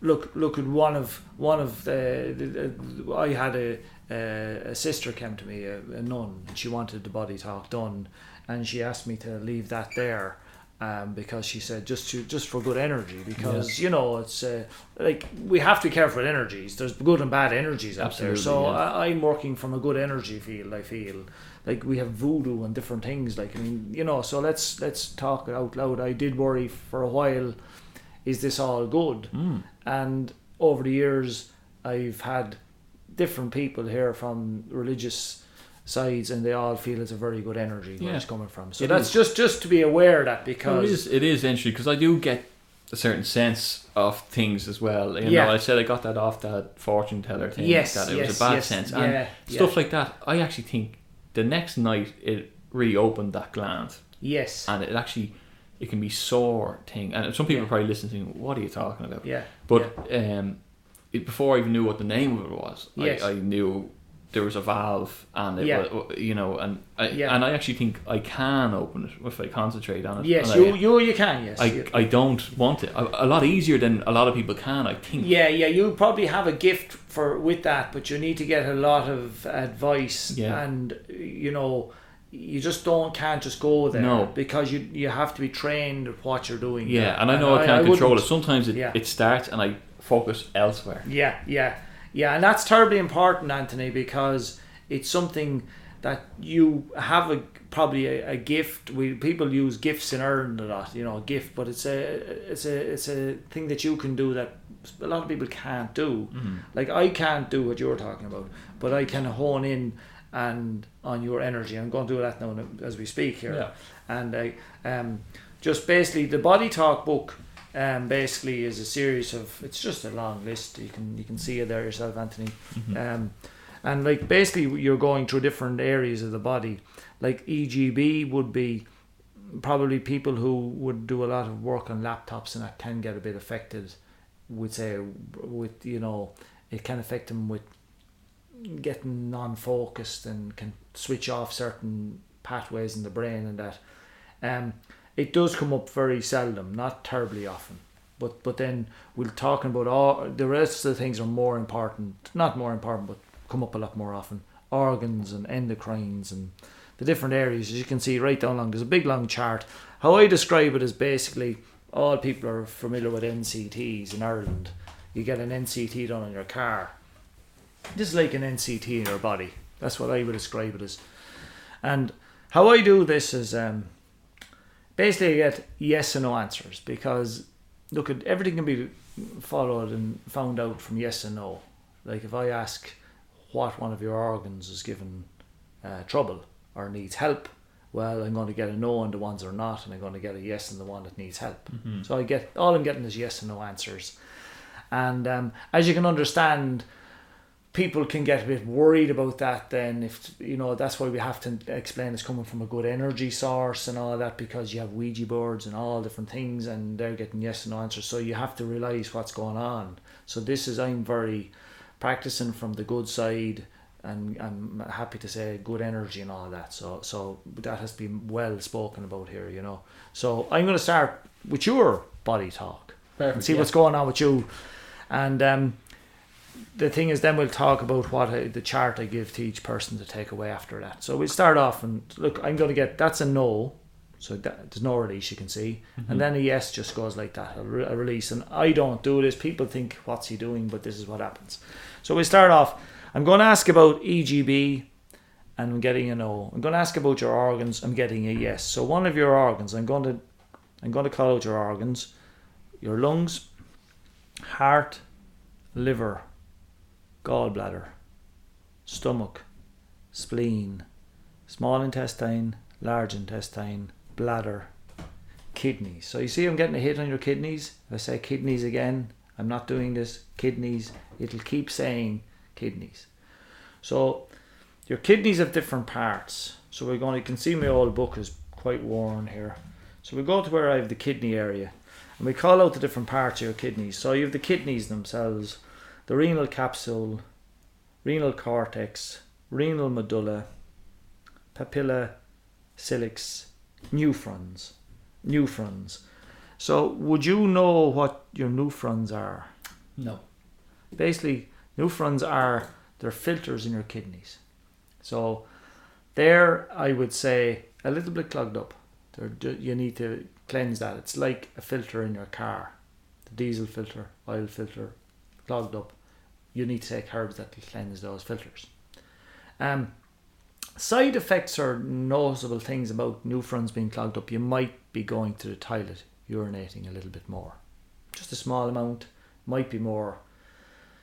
look look at one of one of the, the, the I had a, a a sister came to me a, a nun and she wanted the body talk done and she asked me to leave that there. Um, because she said just to just for good energy because you know it's uh, like we have to be careful with energies there's good and bad energies out there so yeah. I, I'm working from a good energy field I feel like we have voodoo and different things like I mean you know so let's let's talk out loud I did worry for a while is this all good Mm. and over the years I've had different people here from religious sides and they all feel it's a very good energy where Yeah. it's coming from so It that's is. just just to be aware of that because it is. It is interesting because I do get a certain sense of things as well. You Yeah. know, I said I got that off that fortune teller thing. yes that it yes, was a bad yes, sense and yeah. stuff like that. I actually think the next night it reopened that gland yes and it actually it can be sore thing. And some people Yeah. are probably listening. What are you talking about? yeah But um, it, before I even knew what the name of it was, Yes. I, I knew there was a valve, and it Yeah. was, you know, and I, Yeah. and I actually think I can open it if I concentrate on it. yes And I- you, you you can yes I, I don't want it. A, a lot easier than a lot of people can, I think. Yeah, yeah, you probably have a gift for with that, but you need to get a lot of advice, Yeah. and you know, you just don't can't just go there No. because you you have to be trained at what you're doing. Yeah, and I know I can't control it. Sometimes it, Yeah. it starts and I focus elsewhere. Yeah, yeah, yeah, and that's terribly important, Anthony, because it's something that you have a probably a, a gift. We people use gifts in Ireland a lot, you know, a gift, but it's a it's a it's a thing that you can do that a lot of people can't do. Mm-hmm. Like I can't do what you're talking about, but I can hone in and on your energy. I'm going to do that now as we speak here Yeah. and I um, just basically the body talk book um, basically is a series of it's just a long list you can you can see it there yourself Anthony Mhm. um, and like basically you're going through different areas of the body like EGB would be probably people who would do a lot of work on laptops and that can get a bit affected would say with you know it can affect them with getting non-focused and can switch off certain pathways in the brain and that um it does come up very seldom not terribly often. But but then we're talking about all the rest of the things are more important not more important but come up a lot more often. Organs and endocrines and the different areas as you can see right down along there's a big long chart. How I describe it is basically all people are familiar with NCTs in Ireland. You get an NCT done on your car this is like an NCT in your body. That's what I would describe it as. And how I do this is um, basically I get yes and no answers because look at everything can be followed and found out from yes and no. Like if I ask what one of your organs is given uh, trouble or needs help, well, I'm going to get a no on the ones that are not, and I'm going to get a yes on the one that needs help. Mhm. So I get all I'm getting is yes and no answers. And um, as you can understand, people can get a bit worried about that. Then, if you know, that's why we have to explain it's coming from a good energy source and all that because you have Ouija boards and all different things, and they're getting yes and no answers. So you have to realize what's going on. So this is I'm very practicing from the good side. And I'm happy to say good energy and all that. So, so that has been well spoken about here, you know. So I'm going to start with your body talk and see what's going on with you. And um, the thing is, then we'll talk about what I, the chart I give to each person to take away after that. So we'll start off and look. I'm going to get that's a no. So that, there's no release you can see. Mm-hmm. And then a yes just goes like that, a, re- a release. And I don't do this. People think, what's he doing? But this is what happens. So we start off. I'm going to ask about EGB and I'm getting a no. I'm going to ask about your organs. I'm getting a yes. So one of your organs, I'm going to, I'm going to call out your organs, your lungs, heart, liver, gallbladder, stomach, spleen, small intestine, large intestine, bladder, kidneys. So you see, I'm getting a hit on your kidneys. If I say kidneys again, I'm not doing this. Kidneys. It'll keep saying kidneys. So your kidneys have different parts. So we're going. You can see my old book is quite worn here. So we go to where I have the kidney area, and we call out the different parts of your kidneys. So you have the kidneys themselves, the renal capsule, renal cortex, renal medulla, papilla, calyx, nephrons, nephrons. So would you know what your nephrons are? No. Basically, nephrons are they're filters in your kidneys. So they're I would say a little bit clogged up. You need to cleanse that. It's like a filter in your car, the diesel filter, oil filter, clogged up. You need to take herbs that will cleanse those filters. Um, side effects are noticeable things about nephrons being clogged up. You might be going to the toilet, urinating a little bit more, just a small amount. Might be more.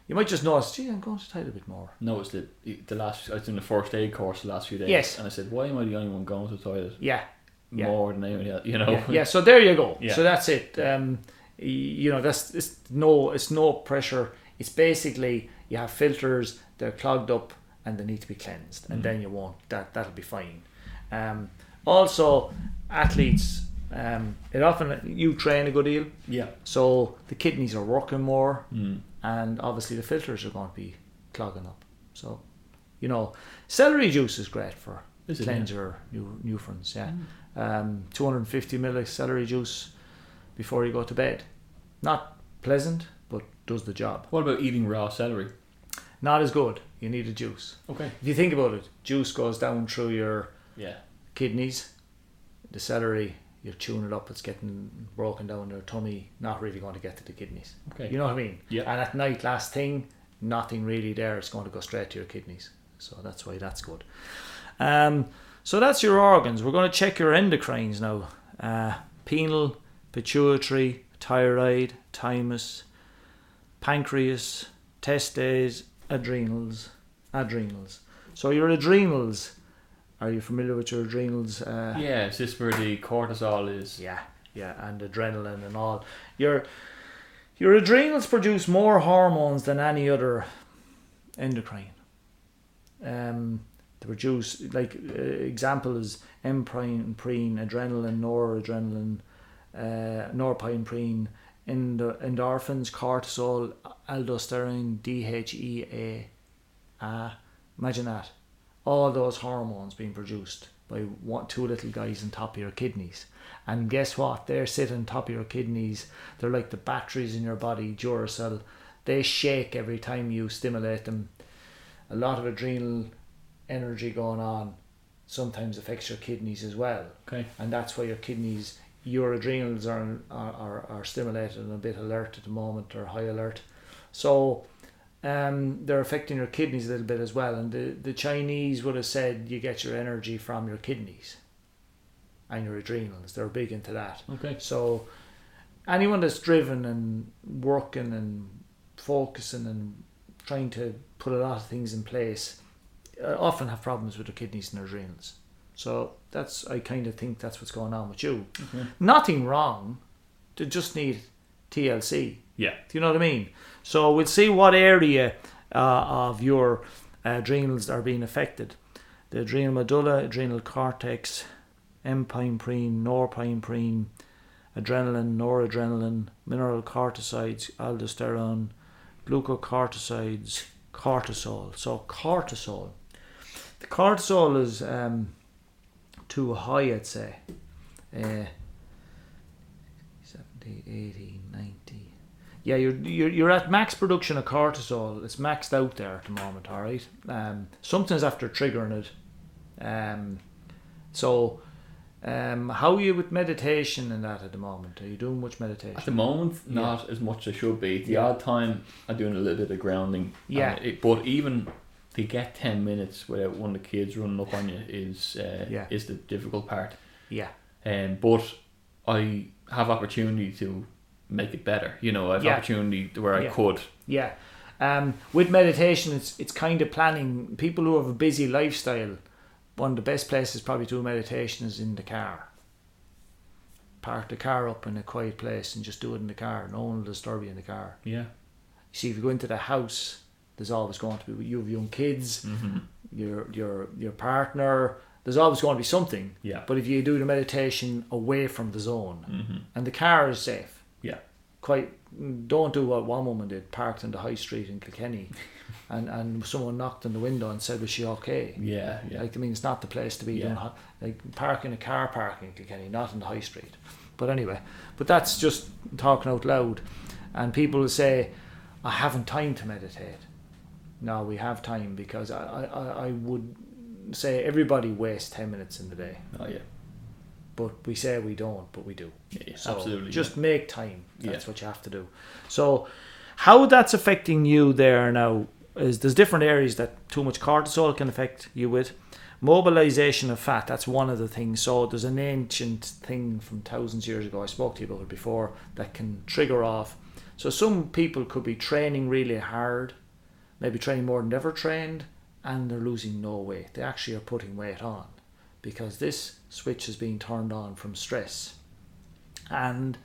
You might just notice, gee, I'm going to the toilet a bit more. Noticed that the last I was in the first aid course the last few days. Yes. And I said, why am I the only one going to the toilet Yeah, Yeah. more than anyone else? You know. yeah, yeah. So there you go. Yeah. So that's it. Um, you know, that's it's no, it's no pressure. It's basically you have filters, they're clogged up, and they need to be cleansed, and then you won't. That that'll be fine. Um, also, athletes, um, it often you train a good deal, Yeah. so the kidneys are working more, Mm. and obviously the filters are going to be clogging up. So, you know, celery juice is great for Is it, cleanse new new friends. Yeah, um, 250 ml celery juice before you go to bed. Not pleasant, does the job. What about eating raw celery? Not as good. You need a juice. Okay. If you think about it, juice goes down through your Yeah. kidneys. The celery, you're chewing it up. It's getting broken down in your tummy. Not really going to get to the kidneys. Okay. You know what I mean? Yeah. And at night, last thing, nothing really there. It's going to go straight to your kidneys. So that's why that's good. Um, so that's your organs. We're going to check your endocrines now. Uh, pineal, pituitary, thyroid, thymus, pancreas, testes, adrenals, adrenals. So your adrenals. Are you familiar with your adrenals? Uh, Yeah. Is this where the cortisol is? yeah, yeah, and adrenaline and all. Your your adrenals produce more hormones than any other endocrine. Um, they produce like uh, example is emprine, preen, adrenaline, noradrenaline, uh, norepinephrine, endo- endorphins, cortisol, aldosterone, DHEA. Ah, imagine that. All those hormones being produced by one, two little guys on top of your kidneys. And guess what? They're sitting on top of your kidneys. They're like the batteries in your body, Duracell. They shake every time you stimulate them. A lot of adrenal energy going on sometimes affects your kidneys as well. Okay. And that's why your kidneys, your adrenals are, are, are, stimulated and a bit alert at the moment or high alert. So um, they're affecting your kidneys a little bit as well. And the, the Chinese would have said you get your energy from your kidneys and your adrenals. They're big into that. Okay. So anyone that's driven and working and focusing and trying to put a lot of things in place uh, often have problems with their kidneys and their adrenals. So that's I kind of think that's what's going on with you. Okay. Nothing wrong. They just need TLC. Yeah. Do you know what I mean? So we'll see what area uh, of your adrenals are being affected. The adrenal medulla, adrenal cortex, epinephrine, norepinephrine, adrenaline, noradrenaline, mineralocorticoids, aldosterone, glucocorticoids, cortisol. So cortisol. The cortisol is um, too high, I'd say. Uh, 70, 80, 90. Yeah, you're, you're you're at max production of cortisol. It's maxed out there at the moment, all right? Um, something's after triggering it. Um, so Um, how are you with meditation and that at the moment? Are you doing much meditation? At the moment, not as much as I should be. The Yeah. odd time I'm doing a little bit of grounding. Yeah. it, but even to get ten minutes without one of the kids running up on you is uh, Yeah. is the difficult part. yeah, Um, but I have opportunity to make it better. You know, I have Yeah. opportunity where I Yeah. could. yeah. Um, with meditation, it's it's kind of planning. People who have a busy lifestyle, one of the best places probably to do meditation is in the car. Park the car up in a quiet place and just do it in the car. No one will disturb you in the car. Yeah. You see, if you go into the house, there's always going to be you have young kids, Mm-hmm. your your your partner. There's always going to be something. Yeah. But if you do the meditation away from the zone, Mm-hmm. and the car is safe, Yeah. quite don't do what one woman did, parked in the high street in Kilkenny, and and someone knocked on the window and said, "Was she okay?" Yeah. Yeah. Like I mean, it's not the place to be. Yeah. Like park in a car park in Kilkenny, not in the high street. But anyway, but that's just talking out loud, and people will say, "I haven't time to meditate." No, we have time because I I, I- would say everybody wastes ten minutes in the day, oh yeah. but we say we don't, but we do. Yeah. yeah. So Absolutely. Just make time. Yeah. That's what you have to do. So, how that's affecting you there now is there's different areas that too much cortisol can affect you with. Mobilization of fat, that's one of the things. So, there's an ancient thing from thousands of years ago, I spoke to you about it before, that can trigger off. So, some people could be training really hard, maybe training more than they ever trained, and they're losing no weight. They actually are putting weight on because this switch is being turned on from stress and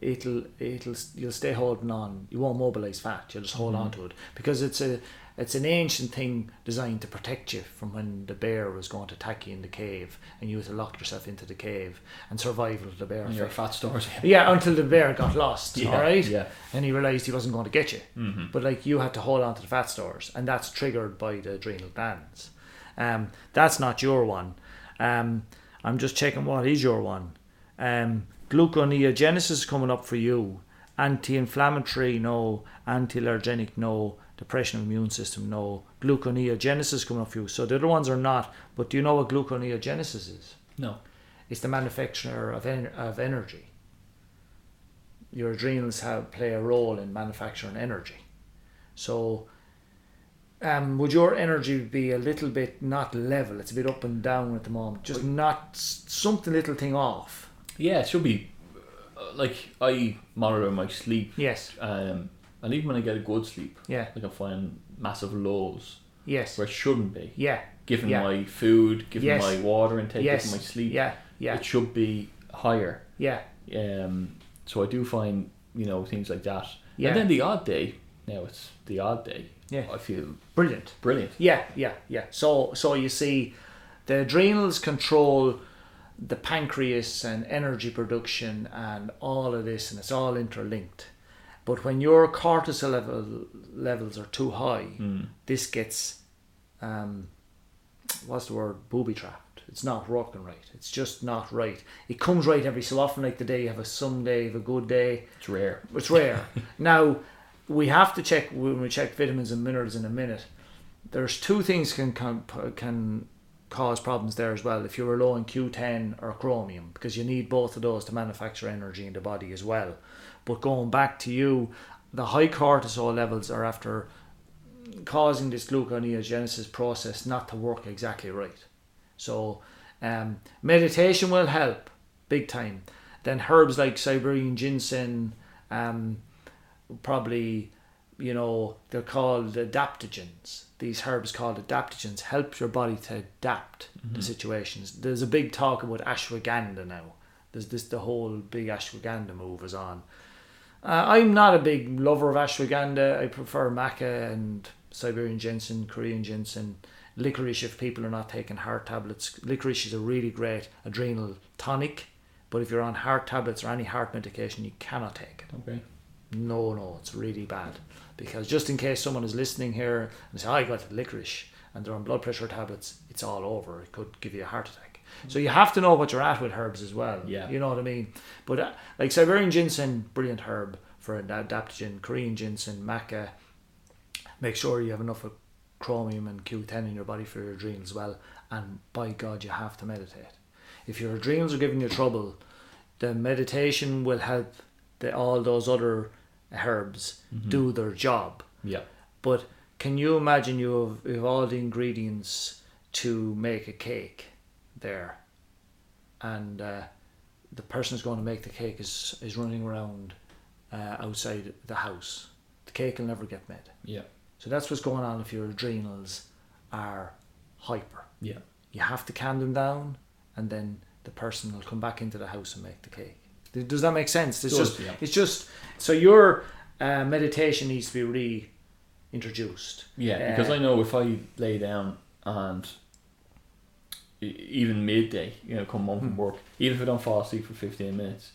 it'll it'll you'll stay holding on. You won't mobilize fat. You'll just hold mm-hmm. on to it because it's a it's an ancient thing designed to protect you from when the bear was going to attack you in the cave and you had to lock yourself into the cave and survival of the bear. And your fat stores. Yeah, until the bear got lost. Yeah, all right. yeah. And he realized he wasn't going to get you. Mm-hmm. But like you had to hold on to the fat stores, and that's triggered by the adrenal glands. Um, that's not your one. Um, I'm just checking what is your one. Um, gluconeogenesis is coming up for you. Anti-inflammatory, no. Anti-allergenic, no. Depression of immune system, no. Gluconeogenesis is coming up for you. So the other ones are not. But do you know what gluconeogenesis is? No. It's the manufacture of, en- of energy. Your adrenals have play a role in manufacturing energy. So, um, would your energy be a little bit not level? It's a bit up and down at the moment. Just not something little thing off. Yeah, it should be. uh, Like I monitor my sleep, Yes. um, and even when I get a good sleep, Yeah. like I can find massive lows Yes. where it shouldn't be. Yeah. Given Yeah. my food, given Yes. my water intake, Yes. given my sleep, Yeah. Yeah. it should be higher. Yeah. Um, so I do find you know things like that. Yeah. And then the odd day. Now it's the odd day. Yeah. I feel Brilliant. brilliant. Yeah, yeah, yeah. So so you see the adrenals control the pancreas and energy production and all of this and it's all interlinked. But when your cortisol level levels are too high, Mm. this gets um what's the word booby trapped. It's not working right. It's just not right. It comes right every so often, like the day you have a some day, you have a good day. It's rare. It's rare. now, we have to check when we check vitamins and minerals in a minute. There's two things can can, can cause problems there as well. If you're low in Q10 or chromium, because you need both of those to manufacture energy in the body as well. But going back to you, the high cortisol levels are after causing this gluconeogenesis process not to work exactly right. So, um, meditation will help big time. Then herbs like Siberian ginseng, um, probably, you know, they're called adaptogens. These herbs called adaptogens help your body to adapt to situations. There's a big talk about ashwagandha now. There's this the whole big ashwagandha move is on. Uh, I'm not a big lover of ashwagandha. I prefer maca and Siberian ginseng, Korean ginseng, licorice if people are not taking heart tablets. Licorice is a really great adrenal tonic, but if you're on heart tablets or any heart medication, you cannot take it. Okay. No, no, it's really bad. Because just in case someone is listening here and say, I got licorice and they're on blood pressure tablets, it's all over. It could give you a heart attack. So you have to know what you're at with herbs as well. Yeah. You know what I mean? But uh, like Siberian ginseng, brilliant herb for an adaptogen, Korean ginseng, maca. Make sure you have enough of chromium and Q10 in your body for your adrenals as well. And by God, you have to meditate. if your adrenals are giving you trouble, the meditation will help the, all those other herbs Mhm. do their job. Yeah. But can you imagine you have, you have all the ingredients to make a cake there, and uh, the person who's going to make the cake is is running around uh, outside the house. The cake will never get made. Yeah. So that's what's going on if your adrenals are hyper. Yeah. You have to calm them down, and then the person will come back into the house and make the cake. Does that make sense? It's Does, just yeah. it's just so your uh, meditation needs to be reintroduced. Yeah, because Uh, I know if I lay down and even midday, you know, come home from Hmm. work, even if I don't fall asleep for 15 minutes,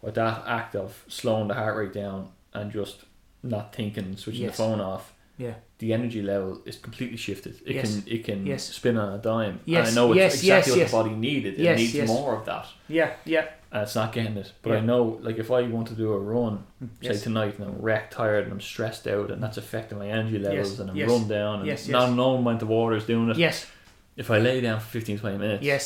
with that act of slowing the heart rate down and just not thinking, switching Yes. the phone off, Yeah. the energy level is completely shifted. It Yes. can it can Yes. spin on a dime. Yes, And I know it's exactly what the body needed. It Yes, needs more of that. Yeah. Yeah. And it's not getting it. But Yeah. I know, like, if I want to do a run, say Yes. tonight, and I'm wrecked, tired, and I'm stressed out, and that's affecting my energy levels, and I'm run down, and Yes, not knowing amount of water is doing it. Yes. If I lay down for 15, 20 minutes, Yes.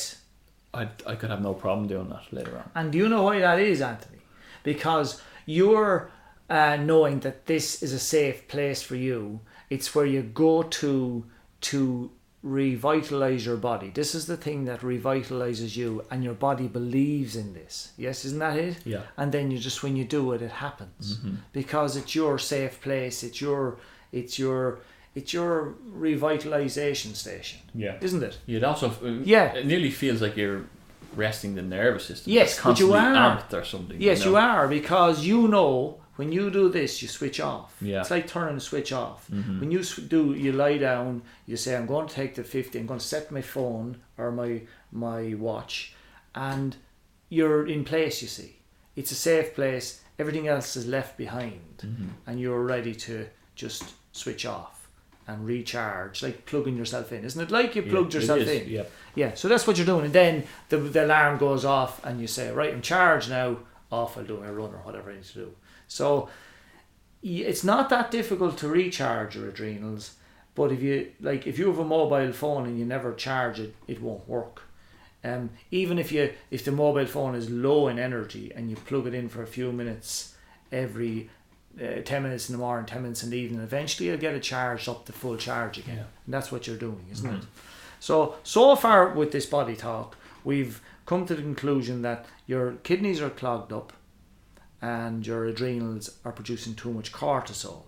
I, I could have no problem doing that later on. And do you know why that is, Anthony? Because you're uh, knowing that this is a safe place for you. It's where you go to to revitalize your body. This is the thing that revitalizes you, and your body believes in this. Yes, isn't that it? Yeah. And then you just when you do it, it happens Mhm. because it's your safe place. It's your it's your it's your revitalization station, Yeah. isn't it? You'd also, Yeah. it nearly feels like you're resting the nervous system. Yes, but you are. amped or something. Yes, you, know? are because you know when you do this, you switch off. Yeah. It's like turning the switch off. Mhm. When you do, you lie down. You say, "I'm going to take the 50. I'm going to set my phone or my my watch," and you're in place. You see, it's a safe place. Everything else is left behind, Mhm. and you're ready to just switch off and recharge, like plugging yourself in. Isn't it like you plugged it yourself in? Yeah. Yeah, so that's what you're doing, and then the, the alarm goes off, and you say, "Right, I'm charged now. Off, I'll do my run or whatever I need to do." So it's not that difficult to recharge your adrenals, but if you like, if you have a mobile phone and you never charge it, it won't work. Um, even if you if the mobile phone is low in energy and you plug it in for a few minutes every uh, 10 minutes in the morning 10 minutes in the evening eventually you'll get it charged up to full charge again. Yeah. and that's what you're doing isn't Mhm. it? So so far with this body talk we've come to the conclusion that your kidneys are clogged up and your adrenals are producing too much cortisol.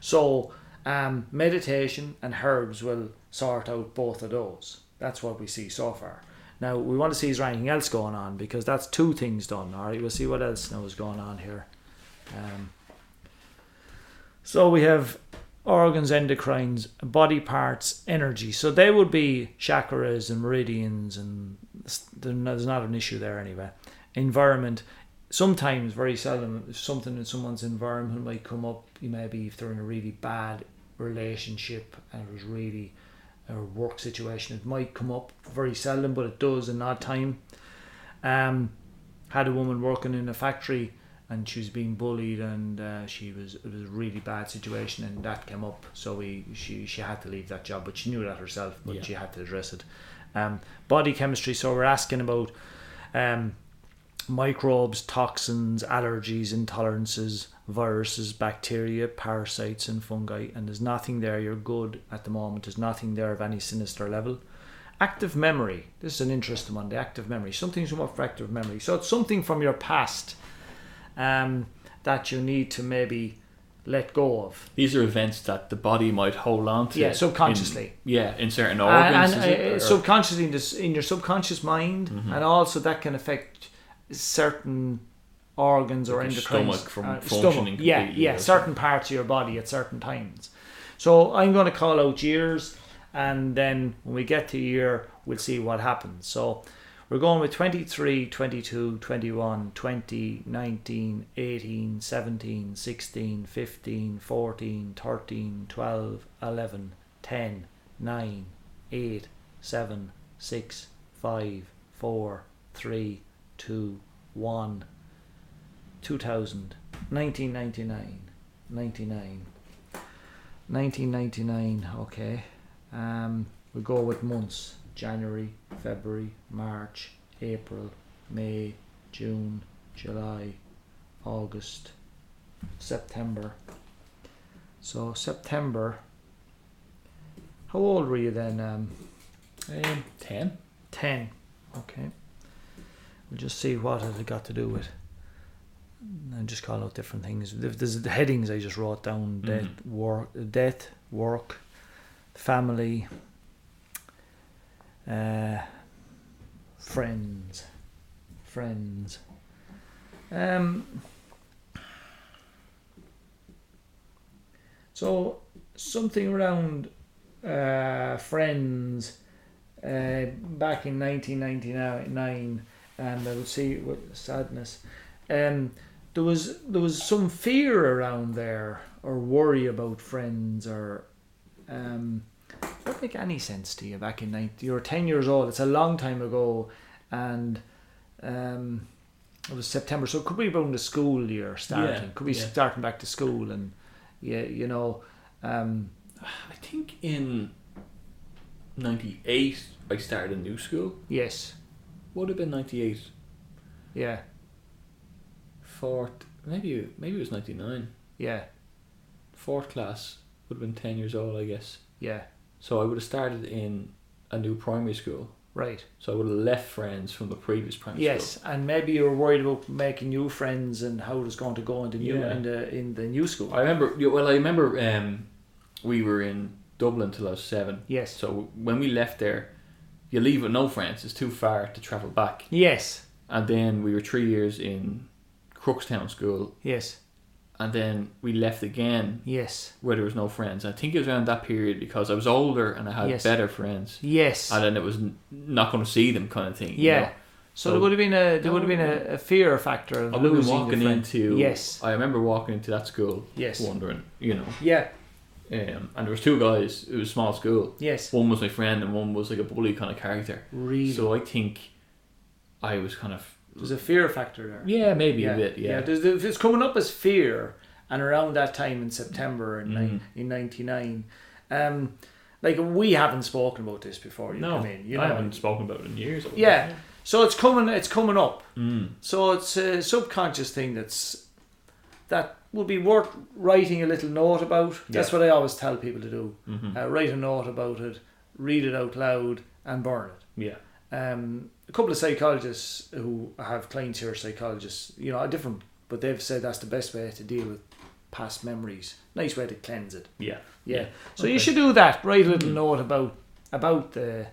So um, meditation and herbs will sort out both of those. That's what we see so far. Now we want to see is there anything else going on because that's two things done all right? We'll see what else now is going on here. Um, so we have organs, endocrines, body parts, energy. So they would be chakras and meridians, and there's not an issue there anyway. Environment. Sometimes, very seldom, something in someone's environment might come up. you Maybe if they're in a really bad relationship and it was really a work situation, it might come up. Very seldom, but it does in that time. Um, had a woman working in a factory and she was being bullied and uh, she was it was a really bad situation and that came up. So we she she had to leave that job but she knew that herself but Yeah. she had to address it. Um, body chemistry so we're asking about um, microbes toxins allergies intolerances viruses bacteria parasites and fungi and there's nothing there. You're good at the moment. There's nothing there of any sinister level. Active memory. This is an interesting one the active memory. Something's come up for active memory. So it's something from your past um, that you need to maybe let go of. These are events that the body might hold on to. Yeah, subconsciously. In, yeah, in certain organs. and it? uh, Or- Mm-hmm. subconsciously in, this, in your subconscious mind, and also that can affect certain organs or Like your endocrines. stomach from uh, functioning Yeah, completely yeah, or certain parts of your body at certain times. So I'm going to call out years, and then when we get to year, we'll see what happens. So we're going with 23, 22, 21, 20, 19, 18, 17, 16, 15, 14, 13, 12, 11, 10, 9, 8, 7, 6, 5, 4, 3, 2, 1, 2000, 1999, 99, 1999, okay. Um, we go with months January, February, March, April, May, June, July, August, September. So September. How old were you then? Um, Um, ten. ten. Okay. We'll just see what it got to do with. And just call out different things. There's the headings I just wrote down: death, Mhm. work, death, work, family, uh, friends, friends. Um. So something around uh, friends uh, back in 1999, and I would see with sadness. Um, there was there was some fear around there, or worry about friends, or um, don't make any sense to you back in 90. You were 10 years old. It's a long time ago, and um, it was September. So it could be around the school year starting. Yeah, could be yeah. starting back to school, and yeah, you know. Um, I think in '98 I started a new school. yes, Would have been '98. yeah, Fourth, maybe maybe it was '99. yeah, Fourth class would have been ten years old, I guess. yeah. So I would have started in a new primary school. Right. So I would have left friends from the previous primary Yes, school. Yes, and maybe you were worried about making new friends and how it was going to go in the new Yeah. in the in the new school. I remember. Well, I remember. Um, we were in Dublin till I was seven. yes. So when we left there, you leave with no friends. It's too far to travel back. Yes. And then we were three years in Crookstown School, Yes. And then we left again Yes. where there was no friends. I think it was around that period because I was older and I had Yes. better friends, Yes. and then it was n- not going to see them kind of thing. you Yeah. know? So, So- there would have been a there would have been a, a fear factor of I losing walking into. Yes. I remember walking into that school, Yes. wondering, you know, Yeah. um, and there was two guys. It was a small school. Yes. One was my friend, and one was like a bully kind of character. Really. So I think I was kind of There's a fear factor there. yeah, maybe yeah. a bit, yeah. There's, there's- it's coming up as fear, and around that time in September in nine, in '99, um, like we haven't spoken about this before you no, come in. You know. I haven't spoken about it in years. Yeah. So it's coming. It's coming up. Mm. So it's a subconscious thing that's that will be worth writing a little note about. That's what I always tell people to do. hmm Uh, write a note about it, read it out loud, and burn it. yeah. Um, a couple of psychologists who have clients here, are psychologists, you know, are different, but they've said that's the best way to deal with past memories. Nice way to cleanse it. Yeah. Yeah. Yeah. So you should do that. Write a little Mhm. note about about the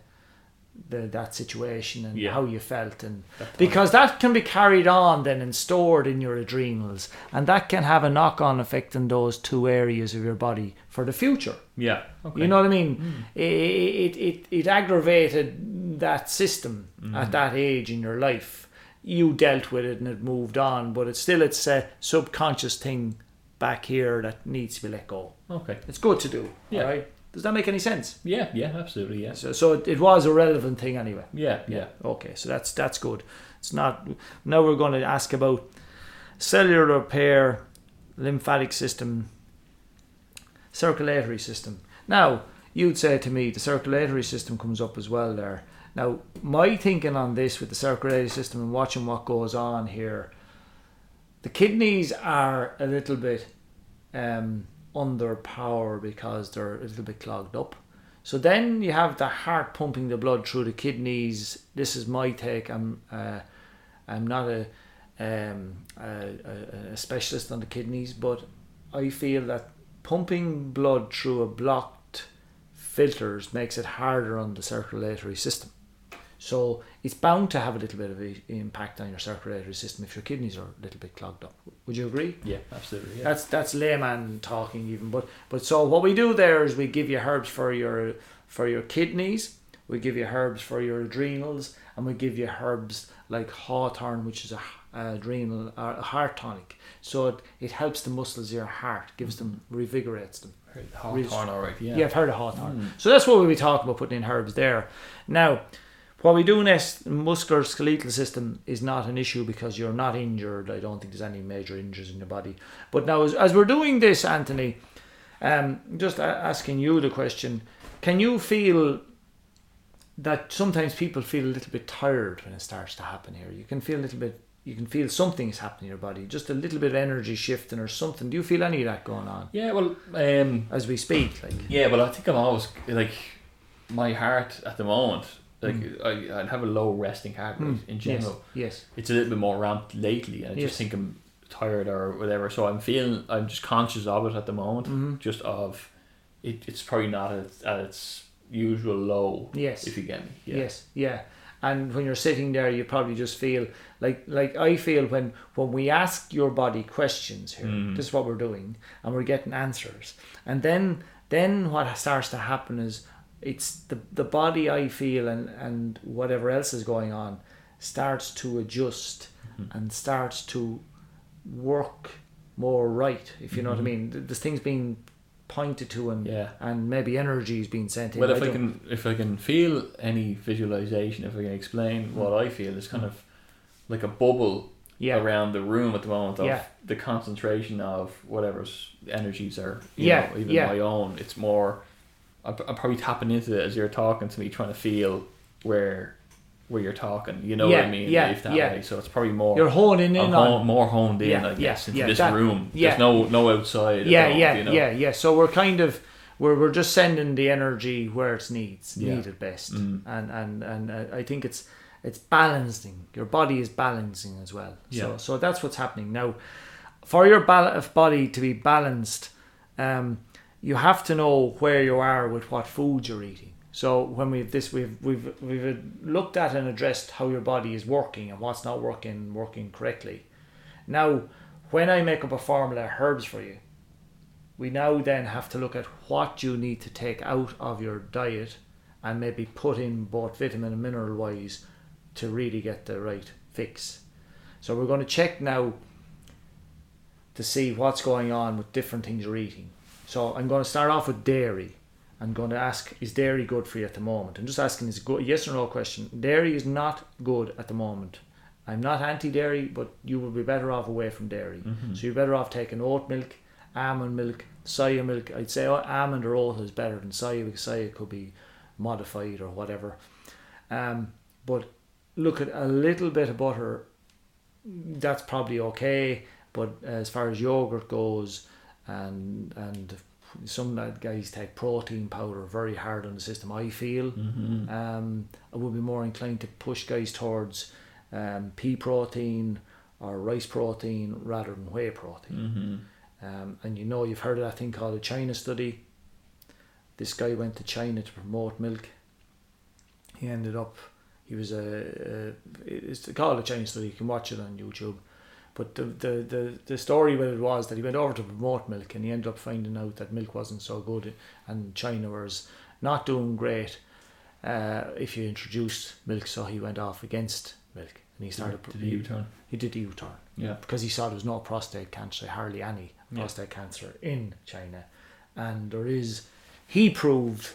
the that situation and Yeah. how you felt and That because that can be carried on then and stored in your adrenals and that can have a knock-on effect in those two areas of your body for the future yeah. Okay. you know what i mean Mm. it, it, it, it aggravated that system Mm. at that age in your life you dealt with it and it moved on but it's still it's a subconscious thing back here that needs to be let go Okay. it's good to do Yeah. right does that make any sense Yeah. Yeah. Absolutely. Yes. so, so it, it was a relevant thing anyway Yeah. Yeah. Okay, so that's that's good. It's not. Now we're going to ask about cellular repair, lymphatic system, circulatory system. Now you'd say to me the circulatory system comes up as well there. Now my thinking on this with the circulatory system and watching what goes on here, the kidneys are a little bit um, under power because they're a little bit clogged up. So then you have the heart pumping the blood through the kidneys. This is my take. I'm uh, I'm not a, um, a, a, a specialist on the kidneys, but I feel that pumping blood through a blocked filters makes it harder on the circulatory system. So it's bound to have a little bit of a, impact on your circulatory system if your kidneys are a little bit clogged up. Would you agree? Yeah. Absolutely. Yeah. That's that's layman talking even. But but so what we do there is we give you herbs for your for your kidneys, we give you herbs for your adrenals, and we give you herbs like hawthorn, which is a, adrenal or a heart tonic. So it, it helps the muscles of your heart, gives them revigorates them. Hawthorn, all right. Yeah. Yeah, I've heard of hawthorn. Mm. So that's what we'll be talking about putting in herbs there. Now, what we do next, muscular skeletal system is not an issue because you're not injured. I don't think there's any major injuries in your body. But now, as, as we're doing this, Anthony, um, just a- asking you the question: Can you feel that sometimes people feel a little bit tired when it starts to happen here. You can feel a little bit. You can feel something is happening in your body, just a little bit of energy shifting or something. Do you feel any of that going on Yeah, well, um, as we speak? Like, yeah, well, I think I'm always like my heart at the moment. Like Mm. I, I have a low resting heart rate Mm, in general. yes, It's a little bit more ramped lately, and I Yes. just think I'm tired or whatever. So I'm feeling I'm just conscious of it at the moment. Mhm. Just of it. It's probably not at its, at its usual low. yes, If you get me. Yeah. Yes, yeah. And when you're sitting there, you probably just feel like like I feel when when we ask your body questions here. Mm. This is what we're doing, and we're getting answers. And then then what starts to happen is it's the the body I feel and and whatever else is going on starts to adjust Mhm. and starts to work more right. If you know what I Mhm. mean, Th- there's things being pointed to and Yeah. and maybe energy is being sent in. Well, if I don't- can, if I can feel any visualization, if I can explain what I feel, it's kind of like a bubble yeah. around the room at the moment of Yeah. the concentration of whatever's energies are, you Yeah, know, even yeah. my own. It's more, I'm, I'm probably tapping into it as you're talking to me, trying to feel where where you're talking. You know what I mean? yeah, yeah. way. So it's probably more. You're honing in I'm on more honed in, Yeah, I guess, yeah, into yeah, this that- room. yeah. There's no no outside. yeah, all, yeah, you know? yeah, yeah. So we're kind of we're we're just sending the energy where it's needs Yeah. needed best, Mm. and and and uh, I think it's it's balancing. Your body is balancing as well. Yeah. So so that's what's happening now. For your bal- body to be balanced, um, you have to know where you are with what food you're eating. So when we've this we've we've we've looked at and addressed how your body is working and what's not working working correctly. Now, when I make up a formula of herbs for you, we now then have to look at what you need to take out of your diet and maybe put in both vitamin and mineral wise to really get the right fix. So we're going to check now to see what's going on with different things you're eating. So I'm going to start off with dairy. I'm going to ask, is dairy good for you at the moment? I'm just asking this good yes or no question. Dairy is not good at the moment. I'm not anti-dairy, but you will be better off away from dairy. Mhm. So you're better off taking oat milk, almond milk, soya milk. I'd say almond or oat is better than soya because soya could be modified or whatever. Um, but look at a little bit of butter. That's probably okay. But as far as yogurt goes, and and some guys take protein powder very hard on the system. I feel Mhm. um, I would be more inclined to push guys towards um, pea protein or rice protein rather than whey protein. Mhm. Um, and you know, you've heard of that thing called a China study. This guy went to China to promote milk. He ended up, he was a, a it's called a China study. You can watch it on YouTube. But the, the, the, the story with it was that he went over to promote milk and he ended up finding out that milk wasn't so good and China was not doing great uh, if you introduced milk. So he went off against milk and he started. Did he U-turn? He did the U-turn Yeah. because he saw there was no prostate cancer, hardly any Yeah. prostate cancer in China, and there is. He proved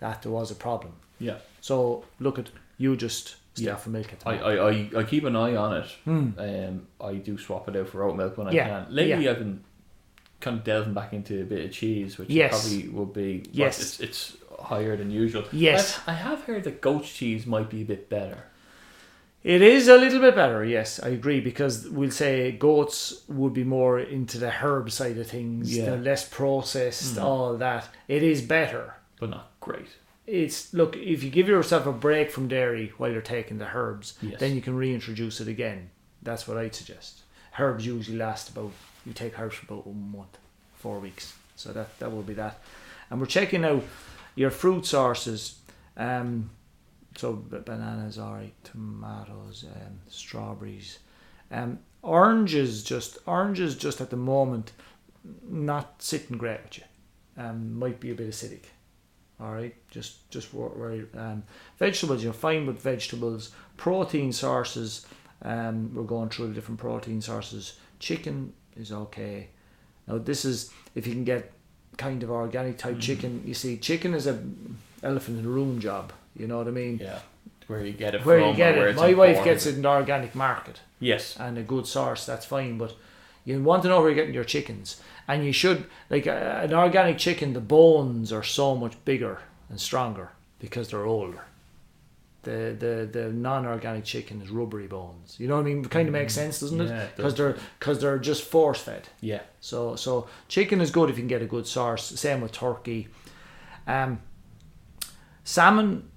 that there was a problem. Yeah. So look at you just off of milk at the I. I, I, I keep an eye on it. Hmm. Um, I do swap it out for oat milk when I Yeah, can. Lately, yeah. I've been kind of delving back into a bit of cheese, which Yes. probably would be. Yes. it's, it's higher than usual. Yes. I've- I have heard that goat's cheese might be a bit better. It is a little bit better, yes, I agree, because we'll say goats would be more into the herb side of things, Yeah. they're less processed, Mm. all that. It is better. but not great. It's look if you give yourself a break from dairy while you're taking the herbs, Yes. then you can reintroduce it again. That's what I'd suggest. Herbs usually last about you take herbs for about one month, four weeks. So that that will be that. And we're checking out your fruit sources. Um, so bananas, alright, tomatoes, um, strawberries, um, oranges. Just oranges, just at the moment, not sitting great with you. Um, might be a bit acidic. All right, just just Um, vegetables, you're fine with vegetables. Protein sources, um, we're going through the different protein sources. Chicken is okay. Now this is if you can get kind of organic type Mhm. chicken. You see, chicken is a elephant in the room job. You know what I mean? Yeah. Where you get it Where from. you get it. My wife gets it in the organic market Yes. and a good source, that's fine. But you want to know where you're getting your chickens, and you should like uh, an organic chicken. The bones are so much bigger and stronger because they're older. the the the non-organic chicken is rubbery bones. You know what I mean? It kind of makes sense, doesn't. Yeah, it? it Because they're because they're just force fed. Yeah. So so chicken is good if you can get a good source. Same with turkey. Um, salmon,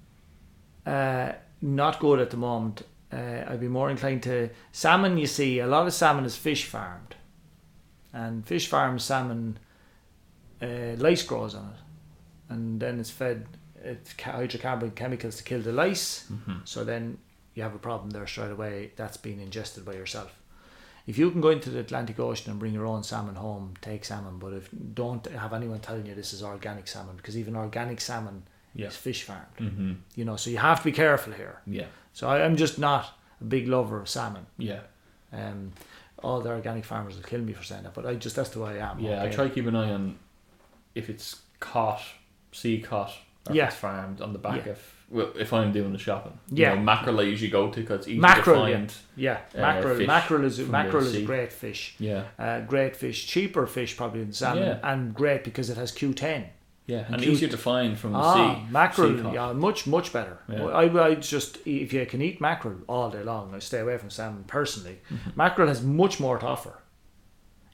uh, not good at the moment. Uh, I'd be more inclined to salmon. You see, a lot of salmon is fish farmed, and fish farmed salmon, uh, lice grows on it, and then it's fed it's hydrocarbon chemicals to kill the lice. Mm-hmm. So then you have a problem there straight away. That's being ingested by yourself. If you can go into the Atlantic Ocean and bring your own salmon home, take salmon. But if don't have anyone telling you this is organic salmon, because even organic salmon Yeah. is fish farmed. Mm-hmm. You know, so you have to be careful here. Yeah. So I, I'm just not a big lover of salmon. Yeah. Um, all the organic farmers will kill me for saying that, but I just that's the way I am. Yeah. I try to keep an eye on if it's caught, sea caught, or Yeah. if it's farmed on the back Yeah. of. Well, if I'm doing the shopping, Yeah. you know, mackerel I usually go to because it's easy Mackerel, to yeah. find. Yeah, uh, mackerel. fish mackerel is mackerel is a great fish. Yeah, Uh, great fish, cheaper fish probably than salmon, Yeah. and great because it has Q10. Yeah, and, And easier to find from the Ah, sea. mackerel, sea yeah, much much better. Yeah. I, I just if you can eat mackerel all day long, I stay away from salmon personally. Mm-hmm. Mackerel has much more to offer.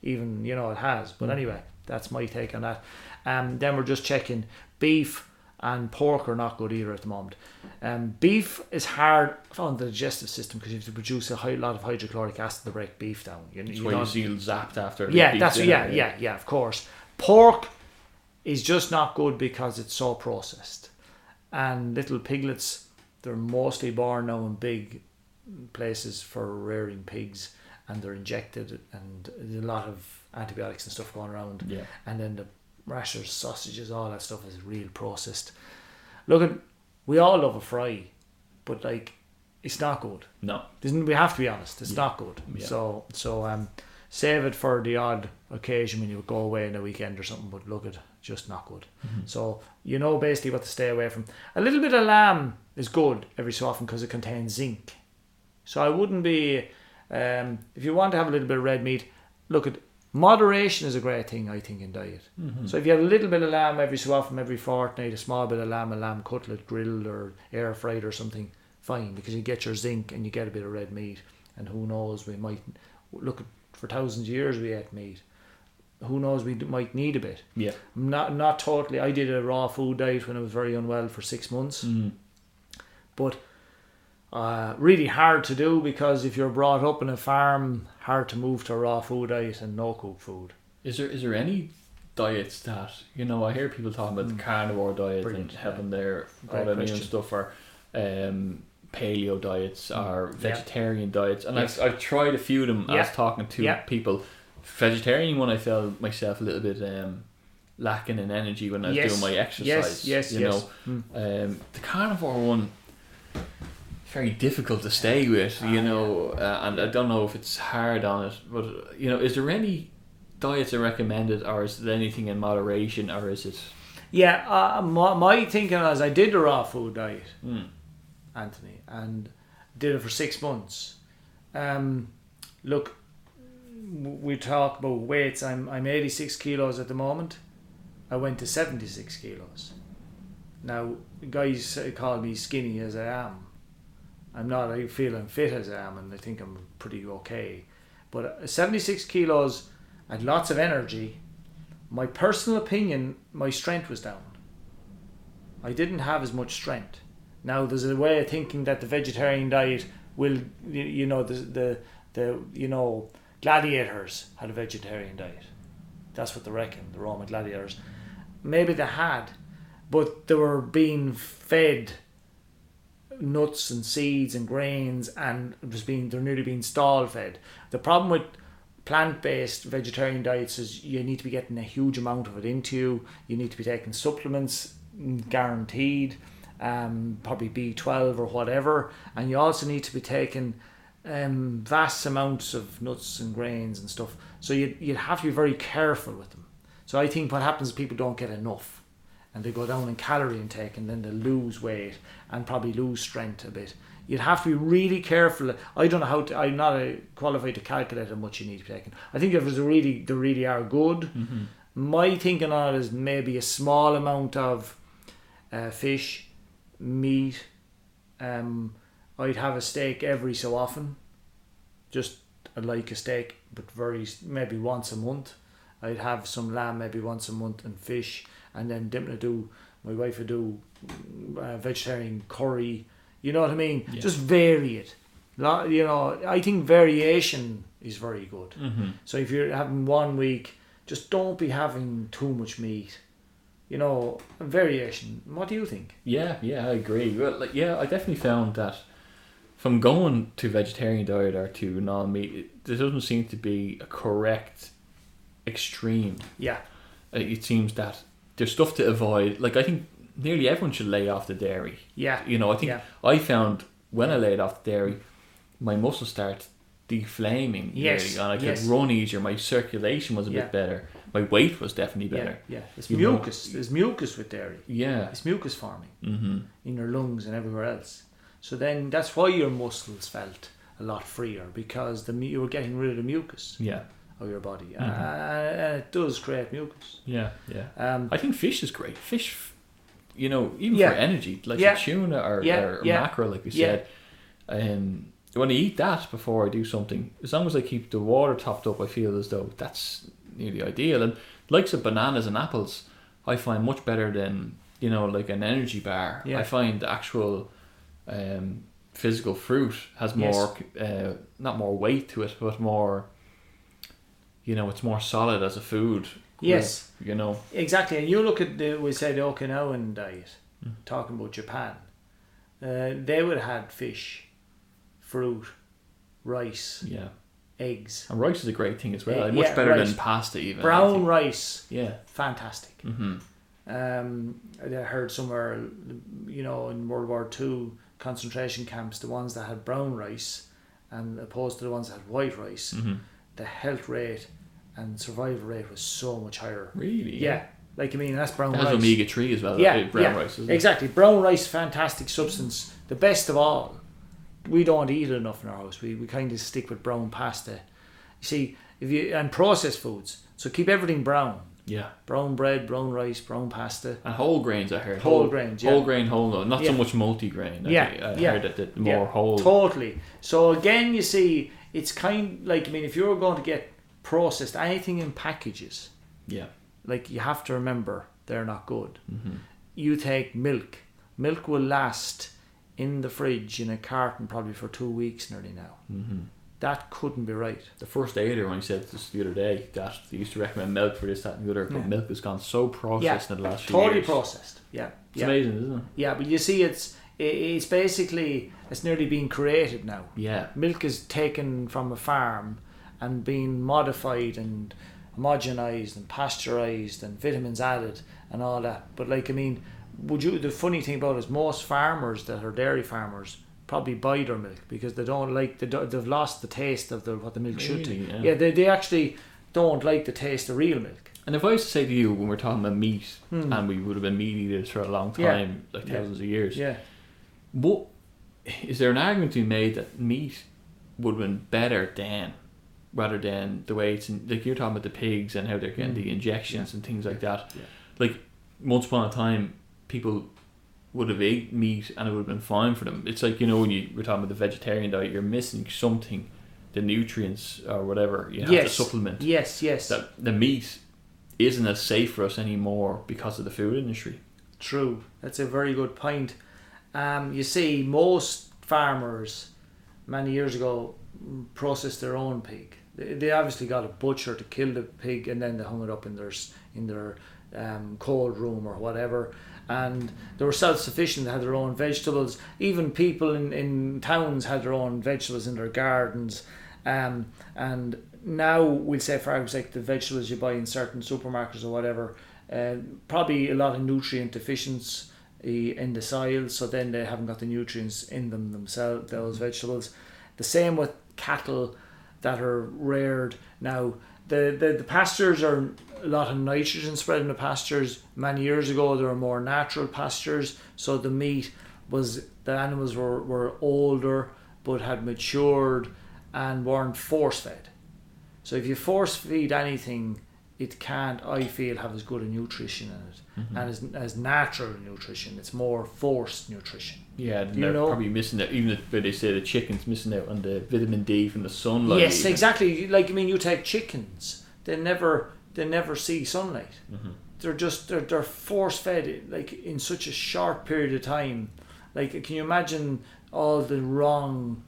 Even you know it has, Mm. but anyway, that's my take on that. Um, then we're just checking beef and pork are not good either at the moment. Um, beef is hard on the digestive system because you have to produce a high, lot of hydrochloric acid to break beef down. You, That's you why you don't- zapped after. the yeah, that's dinner, yeah, yeah, yeah. Of course, pork is just not good because it's so processed, and little piglets they're mostly born now in big places for rearing pigs, and they're injected, and there's a lot of antibiotics and stuff going around, Yeah, and then the rashers, sausages, all that stuff is real processed. Look at, we all love a fry, but like, it's not good. no, Isn't we have to be honest? It's Yeah. not good. Yeah. So so um, save it for the odd occasion when you go away on a weekend or something. But look at just not good. Mm-hmm. So you know basically what to stay away from. A little bit of lamb is good every so often because it contains zinc. So I wouldn't be um, if you want to have a little bit of red meat. Look at moderation is a great thing I think in diet. Mm-hmm. So if you have a little bit of lamb every so often, every fortnight, a small bit of lamb, a lamb cutlet grilled or air fried or something, fine because you get your zinc and you get a bit of red meat. And who knows, we might look at for thousands of years we ate meat. Who knows, we might need a bit. yeah, Not not totally. I did a raw food diet when I was very unwell for six months, mm. but uh, really hard to do because if you're brought up in a farm, hard to move to a raw food diet and no cooked food. Is there is there any diets that you know? I hear people talking about the carnivore diet Mm. Brilliant, and having their Great autoimmune stuff, or um, paleo diets, or Mm. Yeah. vegetarian diets, and Yes. I've, I've tried a few of them. I was talking to Yeah. people. Vegetarian one, I felt myself a little bit um, lacking in energy when I was Yes. doing my exercise. Yes, yes, you yes. know. Mm. Um, the carnivore one, very difficult to stay with, you Ah, know, uh, and I don't know if it's hard on it, but you know, is there any diets are recommended, or is there anything in moderation, or is it? Yeah, uh, my, my thinking was I did the raw food diet, Mm, Anthony, and did it for six months. Um, look, we talk about weights. I'm I'm 86 kilos at the moment. I went to 76 kilos. Now, guys call me skinny as I am. I'm not. I feel I'm fit as I am, and I think I'm pretty okay. But uh, 76 kilos, and lots of energy. My personal opinion, my strength was down. I didn't have as much strength. Now there's a way of thinking that the vegetarian diet will, you- you know, the the, the you know, gladiators had a vegetarian diet. That's what they reckon. The Roman gladiators, maybe they had, but they were being fed nuts and seeds and grains, and it was being they're nearly being stall fed. The problem with plant-based vegetarian diets is you need to be getting a huge amount of it into you. You need to be taking supplements, mm, guaranteed, um, probably B twelve or whatever, and you also need to be taking um, vast amounts of nuts and grains and stuff. So you you'd have to be very careful with them. So I think what happens is people don't get enough, and they go down in calorie intake, and then they lose weight and probably lose strength a bit. You'd have to be really careful. I don't know how to. I'm not uh qualified to calculate how much you need to be taking. I think if it's really, they really are good. My thinking on it is maybe a small amount of uh, fish, meat, Um, I'd have a steak every so often. Just I like a steak, but very maybe once a month. I'd have some lamb maybe once a month and fish, and then Dympna do. My wife would do uh, vegetarian curry. You know what I mean? Yeah. Just vary it. You know, I think variation is very good. Mm-hmm. So if you're having one week, just don't be having too much meat. You know, variation. What do you think? Yeah, yeah, I agree. Well, like, yeah, I definitely found that from going to vegetarian diet or to non-meat, it, there doesn't seem to be a correct extreme. Yeah, Uh, It seems that there's stuff to avoid. Like I think nearly everyone should lay off the dairy. yeah, You know, I think Yeah. I found when I laid off the dairy, my muscles start deflaming. Yes, really, and I could yes. run easier. My circulation was a Yeah. bit better. My weight was definitely better. yeah. It's You know- mucus. There's mucus with dairy. Yeah. It's mucus forming Mm-hmm. in your lungs and everywhere else. So then that's why your muscles felt a lot freer because the you were getting rid of the mucus Yeah. of your body, Mhm. uh, and it does create mucus. Yeah. Yeah. Um, I think fish is great. Fish, you know, even Yeah. for energy, like Yeah. tuna or, Yeah, or yeah. mackerel, like we said. Um, when I eat that before I do something, as long as I keep the water topped up, I feel as though that's nearly ideal. And likes of bananas and apples, I find much better than you know, like an energy bar. I find the actual um, physical fruit has Yes. more, uh, not more weight to it, but more. You know, it's more solid as a food. Yes. You know. Exactly, and you look at the we say the Okinawan diet, Mm. talking about Japan. Uh, they would have had fish, fruit, rice, Yeah. eggs, And rice is a great thing as well. Yeah, much yeah, better rice. than pasta even. Brown rice, Yeah. fantastic. Mm-hmm. Um, I heard somewhere, you know, in World War Two concentration camps, the ones that had brown rice, and opposed to the ones that had white rice, Mm-hmm. the health rate and survival rate was so much higher. Really? Yeah, like I mean, that's brown It has rice. omega three as well. Yeah, uh, brown yeah, rice. Isn't it? Exactly. Brown rice, fantastic substance. The best of all. We don't eat it enough in our house. We, we kind of stick with brown pasta. You see, if you and processed foods. So keep everything brown. Yeah. Brown bread, brown rice, brown pasta. And whole grains, I heard. Whole grains, yeah. Whole grain, whole. Not so much multi-grain. I Yeah, think. I yeah, heard that more yeah, whole. Totally. So again, you see, it's kind like I mean, if you're going to get processed anything in packages, yeah. like you have to remember they're not good. Mm-hmm. you take milk. Milk will last in the fridge in a carton probably for two weeks nearly now. Mm-hmm. That couldn't be right. The first aider when he said this the other day that they used to recommend milk for this, that, and the other, but Yeah. milk has gone so processed in the last few Totally years. Totally processed. Yeah. It's yeah. amazing, isn't it? Yeah, but you see, it's it's basically it's nearly being created now. Yeah. Milk is taken from a farm and being modified and homogenized and pasteurized and vitamins added and all that. But like I mean, would you? The funny thing about it is most farmers that are dairy farmers probably buy their milk because they don't like they don't, they've lost the taste of the what the milk should be. Yeah. Yeah, they they actually don't like the taste of real milk. And if I was to say to you when we're talking about meat, Hmm. and we would have been meat eaters for a long Yeah. time, like Yeah. thousands of years, Yeah. what is there an argument to be made that meat would have been better than rather than the way it's in, like you're talking about the pigs and how they're getting Mm. the injections and things like that Yeah. like once upon a time people would have ate meat and it would have been fine for them it's like you know when you were talking about the vegetarian diet you're missing something the nutrients or whatever you have to Yes. supplement Yes. Yes. that the meat isn't as safe for us anymore because of the food industry True. That's a very good point. Um, you see, most farmers many years ago processed their own pig. They, they obviously got a butcher to kill the pig, and then they hung it up in their in their um, cold room or whatever. And they were self sufficient. They had their own vegetables. Even people in, in towns had their own vegetables in their gardens. Um, and now we'll say, for example, like the vegetables you buy in certain supermarkets or whatever, uh, probably a lot of nutrient deficiency in the soil, so then they haven't got the nutrients in them themselves, those vegetables. The same with cattle that are reared now. The, the, the pastures are a lot of nitrogen spread in the pastures. Many years ago, there were more natural pastures, so the meat was the animals were, were older but had matured and weren't force fed. So if you force feed anything it can't. I feel have as good a nutrition in it Mhm. and as as natural nutrition. It's more forced nutrition. Yeah, You they're know- probably missing out. Even if they say the chicken's missing out on the vitamin D from the sunlight. yes, even. exactly. Like I mean, you take chickens. They never they never see sunlight. Mhm. they're just they're, they're force fed like in such a short period of time like can you imagine all the wrong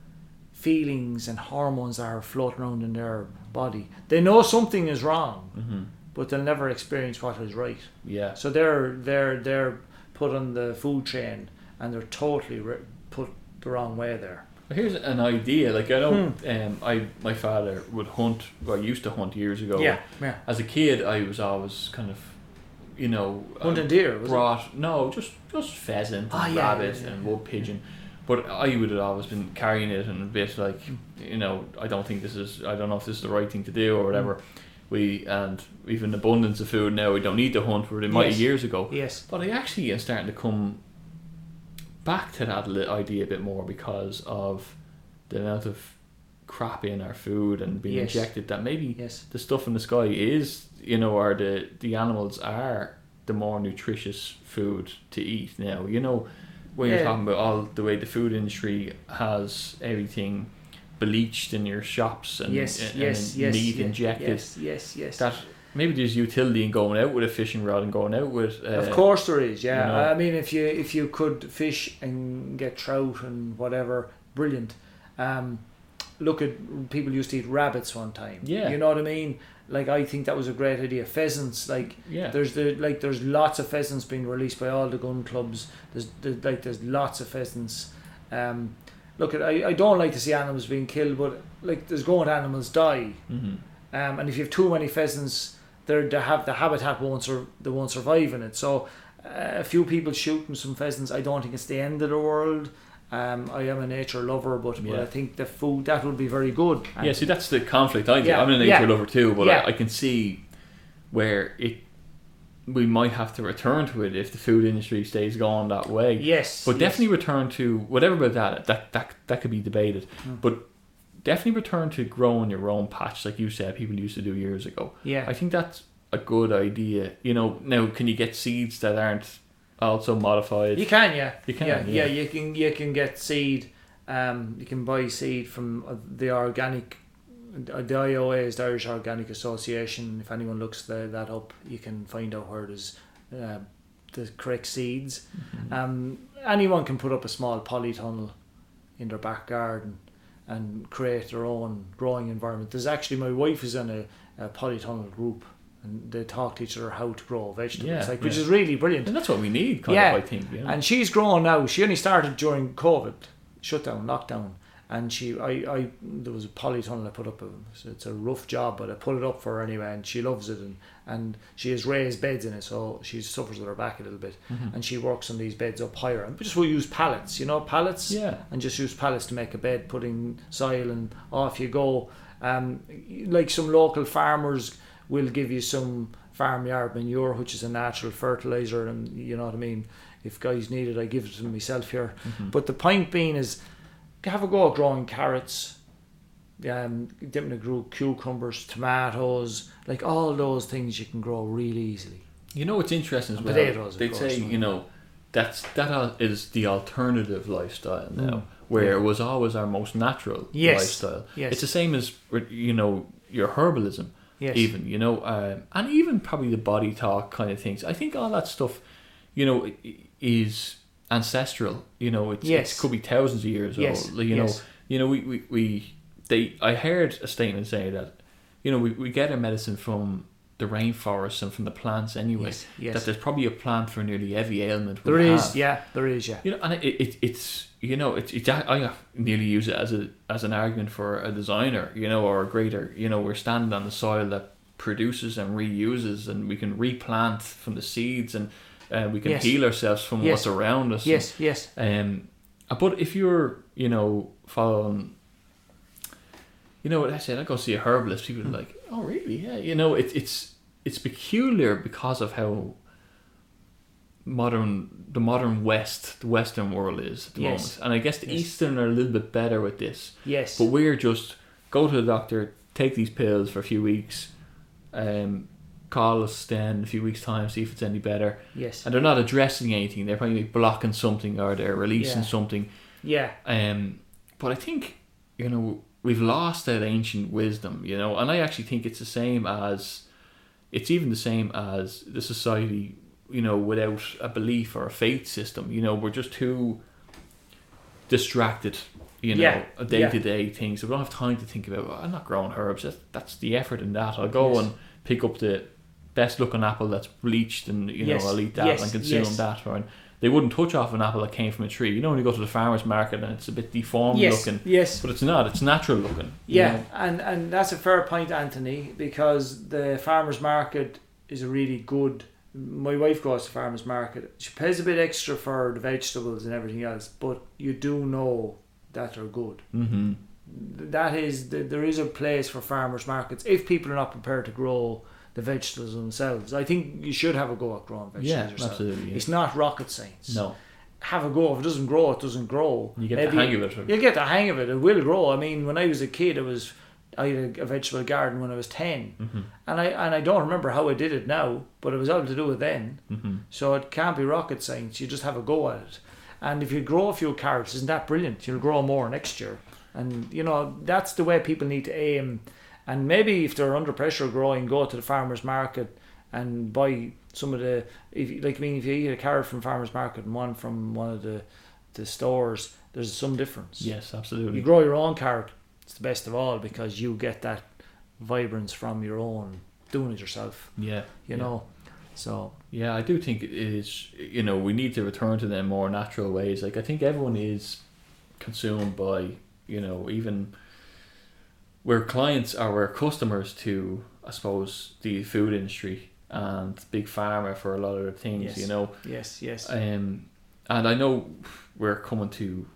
feelings and hormones that are floating around in their body they know something is wrong Mhm. but they'll never experience what is right Yeah. so they're they're they're put on the food chain and they're totally re- put the wrong way there here's an idea. Like I know, Hmm. um, I my father would hunt. Well, used to hunt years ago. yeah yeah As a kid, I was always kind of, you know, uh, hunting deer was it? brought no, just just pheasant and Ah, yeah, rabbit yeah, and wood pigeon. But I would have always been carrying it and a bit like, you know, I don't think this is. I don't know if this is the right thing to do or whatever. We and we've an abundance of food now. We don't need to hunt for it. It might Yes. years ago. yes But I actually am starting to come back to that idea a bit more because of the amount of crap in our food and being Yes. injected that maybe yes the stuff in the sky is, you know, or the, the animals are the more nutritious food to eat now. You know, when you're talking about all the way the food industry has everything bleached in your shops and, yes and, yes and yes meat yes, injected, yes yes yes that maybe there's utility in going out with a fishing rod and going out with. Uh, of course there is, yeah. you know. I mean, if you if you could fish and get trout and whatever, brilliant. Um, look at people used to eat rabbits one time. Yeah. you know what I mean. Like I think that was a great idea. Pheasants, like Yeah. there's the like there's lots of pheasants being released by all the gun clubs. There's the, like there's lots of pheasants. Um, look at I, I don't like to see animals being killed, but like there's going animals die. hmm Um, and if you have too many pheasants, they're, they have the habitat won't sur- they won't survive in it. So uh, a few people shooting some pheasants, I don't think it's the end of the world. Um, I am a nature lover, but, but Yeah. I think the food that would be very good. And Yeah, see, that's the conflict I. Yeah, I'm a nature yeah. lover too, but. I, I can see where it we might have to return to it if the food industry stays going that way. yes, But yes. definitely return to whatever about that. That that that could be debated. Mm. But definitely return to growing your own patch, like you said, people used to do years ago. yeah, I think that's a good idea. You know, now can you get seeds that aren't also modified? you can, yeah, You can, yeah, yeah. You can you can get seed. Um, you can buy seed from uh, the organic. uh, The IOA is the Irish Organic Association. If anyone looks the, that up, you can find out where there's uh, the correct seeds. Mhm. Um, anyone can put up a small polytunnel in their back garden and create their own growing environment. There's actually my wife is in a, a polytunnel group and they talk to each other how to grow vegetables, Yeah, like which yeah. is really brilliant. and that's what we need, kind Yeah. of. I think. Know? And she's growing now. She only started during COVID, shutdown, lockdown. And she, I, I, there was a polytunnel I put up. It's- It's a rough job, but I put it up for her anyway, and she loves it. And, and she has raised beds in it, so she suffers with her back a little bit. Mhm. And she works on these beds up higher. And just we use pallets, you know, pallets, yeah. and just use pallets to make a bed, putting soil, and off you go. Um, like some local farmers will give you some farmyard manure, which is a natural fertilizer, and you know what I mean. If guys need it, I give it to myself here. Mhm. But the point being is, have a go at growing carrots, um, dipping a grow cucumbers, tomatoes, like all those things you can grow really easily. You know what's interesting as And well? potatoes, They'd course, say, no. you know, that's that is the alternative lifestyle now, Mm. where Yeah. it was always our most natural Yes. lifestyle. Yes. It's the same as you know your herbalism, Yes. even you know, um, and even probably the body talk kind of things. I think all that stuff, you know, i- i- is ancestral. You know, it's, Yes. it could be thousands of years Yes, old. You yes. know, you know, we, we, we they. I heard a statement say that, you know, we, we get our medicine from the rainforests and from the plants anyway Yes. Yes. that there's probably a plant for nearly every ailment we There is, have. yeah, there is, yeah. You know, and it, it it's you know it's it's I nearly use it as a as an argument for a designer, you know, or a greater. You know, we're standing on the soil that produces and reuses, and we can replant from the seeds, and uh, we can Yes. heal ourselves from Yes. what's around us. Yes, yes. Um, but if you're, you know, following, you know, what I said I go see a herbalist. People are Hmm. like, oh, really? Yeah. You know, it, it's it's peculiar because of how modern the modern West, the Western world is at the Yes. moment, and I guess the Yes. Eastern are a little bit better with this. Yes. But we're just go to the doctor, take these pills for a few weeks, um, call us then in a few weeks' time, see if it's any better. Yes. And they're not addressing anything. They're probably blocking something or they're releasing Yeah. something. Yeah. Um, but I think you know we've lost that ancient wisdom, you know, and I actually think it's the same as it's even the same as the society, you know, without a belief or a faith system. You know, we're just too distracted. You know, Yeah, a day to day thing. So we don't have time to think about. "Oh, I'm not growing herbs. That's, that's the effort in that. I'll go Yes. and pick up the best looking apple that's bleached, and you know, Yes, I'll eat that yes, and consume yes. that. Or they wouldn't touch off an apple that came from a tree. You know, when you go to the farmer's market and it's a bit deformed looking, Yes. but it's not. It's natural looking. Yeah, know. and and that's a fair point, Anthony, because the farmers market is a really good. My wife goes to farmers market. She pays a bit extra for the vegetables and everything else, but you do know that they're good. Mm-hmm. that is there is a place for farmers markets if people are not prepared to grow the vegetables themselves. I think you should have a go at growing vegetables Yeah, yourself. absolutely. yeah. It's not rocket science. No, Have a go. If it doesn't grow, it doesn't grow. you get Maybe- the hang of it. You'll get the hang of it. It will grow. I mean, when I was a kid, it was I had a, a vegetable garden when I was 10 Mm-hmm. and I and I don't remember how I did it now, but I was able to do it then. Mm-hmm. So it can't be rocket science. You just have a go at it. And if you grow a few carrots, isn't that brilliant? You'll grow more next year. And you know that's the way people need to aim. And maybe if they're under pressure growing, go to the farmers market and buy some of the. If you- like, I mean, if you eat a carrot from farmers market and one from one of the the stores, there's some difference. Yes, absolutely. You grow your own carrot. It's the best of all because you get that vibrance from your own doing it yourself. Yeah, You yeah. know. So Yeah, I do think it is. You know, we need to return to them more natural ways. Like I think everyone is consumed by. You know, even we're clients or we're customers to, I suppose, the food industry and big pharma for a lot of the things. Yes. You know, yes, yes. Um, and I know we're coming to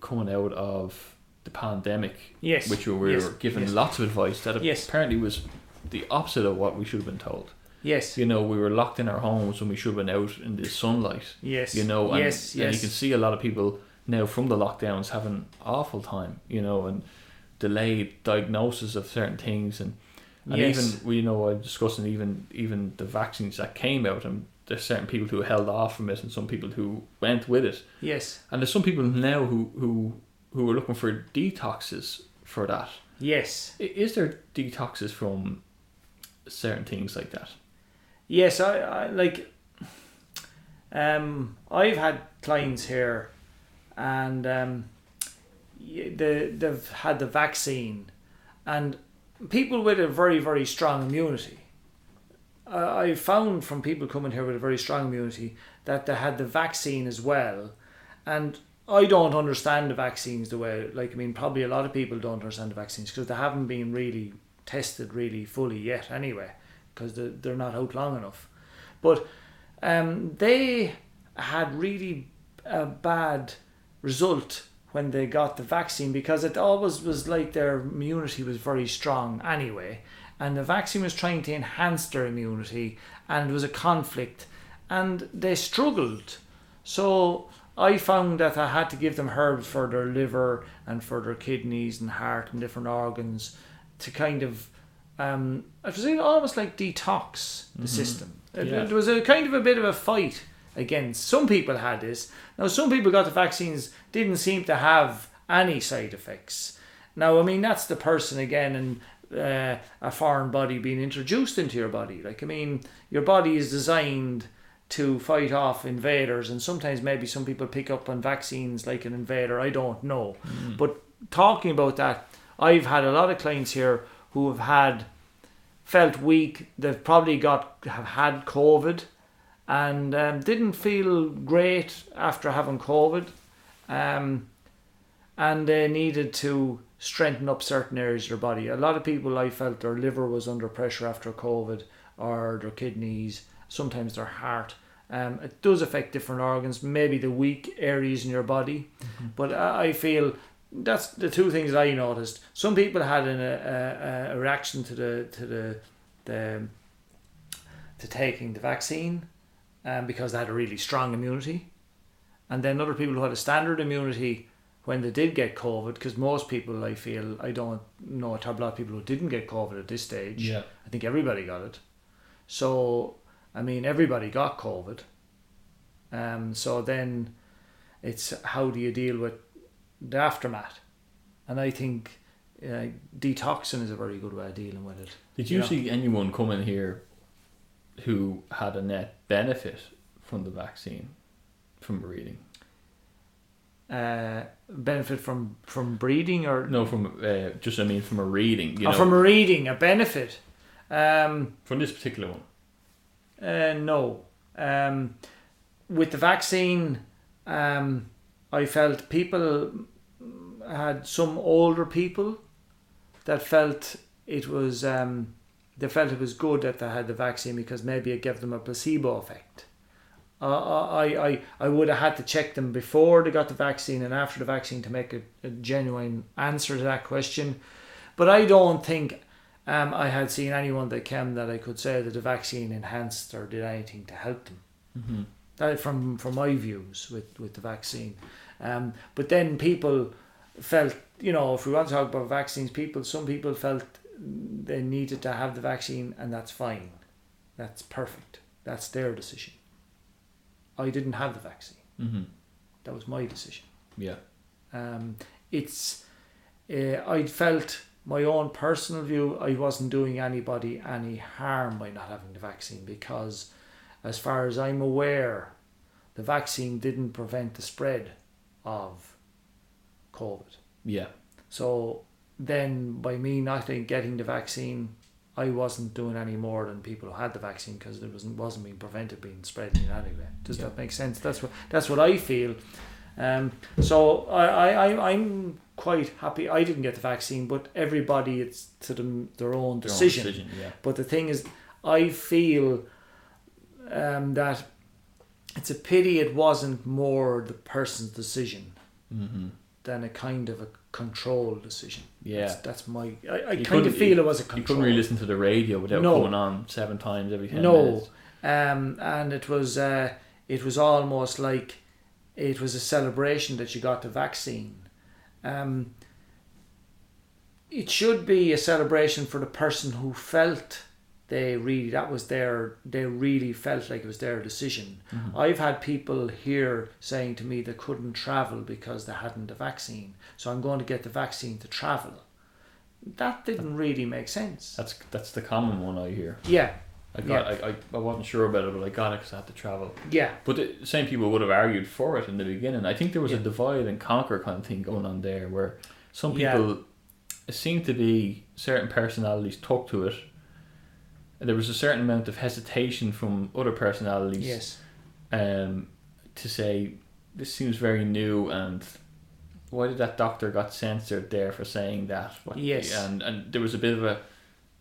coming out of the pandemic, yes. which we were yes, given yes. lots of advice that Yes. apparently was the opposite of what we should have been told. Yes. You know, we were locked in our homes when we should have been out in the sunlight. Yes. You know, and, yes, and you can see a lot of people now from the lockdowns having awful time. You know, and delayed diagnosis of certain things and and Yes. even we you know I'm discussing even even the vaccines that came out and there's certain people who held off from it and some people who went with it Yes. and there's some people now who who who are looking for detoxes for that. Yes. Is there detoxes from certain things like that? Yes, I, I like. Um, I've had clients here, and um, the they've had the vaccine, and people with a very very strong immunity. I found from people coming here with a very strong immunity that they had the vaccine as well, and I don't understand the vaccines the way like I mean probably a lot of people don't understand the vaccines because they haven't been really tested really fully yet anyway because they're, they're not out long enough. But um, they had really a bad result when they got the vaccine because it always was like their immunity was very strong anyway. And the vaccine was trying to enhance their immunity, and it was a conflict, and they struggled. So I found that I had to give them herbs for their liver and for their kidneys and heart and different organs to kind of um, it was almost like detox the system. It, Yeah. it was a kind of a bit of a fight against. Some people had this. Now, some people got the vaccines, didn't seem to have any side effects. Now, I mean, that's the person again, and uh, a foreign body being introduced into your body. Like, I mean, your body is designed to fight off invaders, and sometimes maybe some people pick up on vaccines like an invader. I don't know. But talking about that, I've had a lot of clients here who have had felt weak. They've probably got have had COVID and um, didn't feel great after having COVID, um, and they needed to strengthen up certain areas of their body. A lot of people I felt their liver was under pressure after COVID, or their kidneys, sometimes their heart. Um, it does affect different organs, maybe the weak areas in your body, but I I feel that's the two things I noticed. Some people had an, a, a, a reaction to the to the the to taking the vaccine, um, because they had a really strong immunity, and then other people who had a standard immunity, when they did get COVID, because most people, I feel, I don't know a lot of people who didn't get COVID at this stage. Yeah. I think everybody got it. So, I mean, everybody got COVID. Um, so then it's how do you deal with the aftermath? And I think uh, detoxing is a very good way of dealing with it. Did you Yeah. see anyone come in here who had a net benefit from the vaccine, from breeding? Uh, benefit from from breeding or, No, from uh, just I mean from a reading. You or know, from reading a benefit. Um, from this particular one. Uh, no. Um, with the vaccine, um, I felt people had some older people that felt it was um, they felt it was good that they had the vaccine because maybe it gave them a placebo effect. Uh, I, I, I would have had to check them before they got the vaccine and after the vaccine to make a, a genuine answer to that question. But I don't think um, I had seen anyone that came that I could say that the vaccine enhanced or did anything to help them. Mm-hmm. That from from my views with with the vaccine. Um, but then people felt, you know, if we want to talk about vaccines, people some people felt they needed to have the vaccine, and that's fine. That's perfect. That's their decision. I didn't have the vaccine. Mm-hmm. That was my decision. Yeah. Um, it's uh, I felt my own personal view. I wasn't doing anybody any harm by not having the vaccine because, as far as I'm aware, the vaccine didn't prevent the spread of COVID. Yeah. So then, by me not getting the vaccine, I wasn't doing any more than people who had the vaccine because it wasn't wasn't being prevented being spread in any way. Does Yeah. that make sense? That's what that's what I feel. Um, so I, I, I'm quite happy. I didn't get the vaccine, but everybody it's to them their own Their own decision. decision. Yeah. But the thing is, I feel um, that it's a pity it wasn't more the person's decision Mm-hmm. than a kind of a control decision. Yeah. That's, that's my. I, I kind of feel it was a control. You couldn't really listen to the radio without No. coming on seven times every ten No. minutes. um, and it was uh, it was almost like it was a celebration that you got the vaccine. Um, it should be a celebration for the person who felt they really that was their they really felt like it was their decision. Mhm. I've had people here saying to me they couldn't travel because they hadn't the vaccine, so I'm going to get the vaccine to travel. That didn't really make sense. That's that's the common one I hear. Yeah, I got I, I, I wasn't sure about it, but I got it because I had to travel. yeah, But the same people would have argued for it in the beginning. I think there was a divide and conquer kind of thing going on there, where some Yeah. people it seemed to be certain personalities took to it. There was a certain amount of hesitation from other personalities yes, um, to say this seems very new and why did that doctor got censored there for saying that? What, Yes. and and there was a bit of a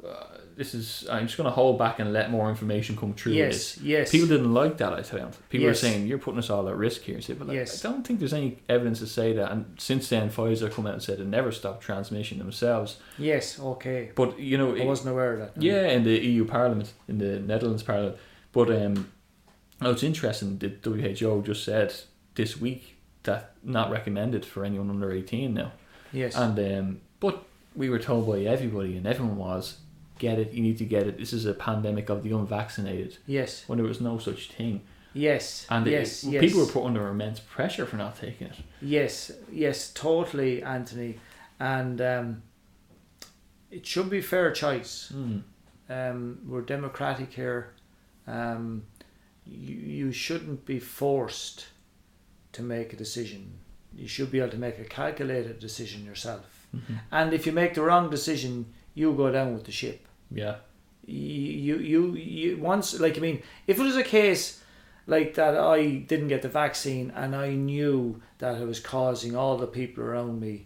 uh, this is I'm just going to hold back and let more information come through. yes, yes. People didn't like that. I found people were Yes. saying you're putting us all at risk here. But like, Yes. I don't think there's any evidence to say that. And since then, Pfizer come out and said they never stopped transmission themselves. Yes, okay. But you know, I it- wasn't aware of that. no. yeah, in the EU Parliament, in the Netherlands Parliament. But um, oh, it's interesting. The WHO just said this week that not recommended for anyone under eighteen now. Yes. And um, but we were told by everybody, and everyone was, get it. You need to get it. This is a pandemic of the unvaccinated. yes. When there was no such thing, Yes. and it- yes. yes. people were put under immense pressure for not taking it. Yes. Yes. Totally, Anthony. And um, it should be fair choice. Mm. Um, we're democratic here. Um, you, you shouldn't be forced to make a decision. You should be able to make a calculated decision yourself. Mhm. And if you make the wrong decision, you go down with the ship. Yeah, you you you once like I mean if it was a case like that I didn't get the vaccine and I knew that it was causing all the people around me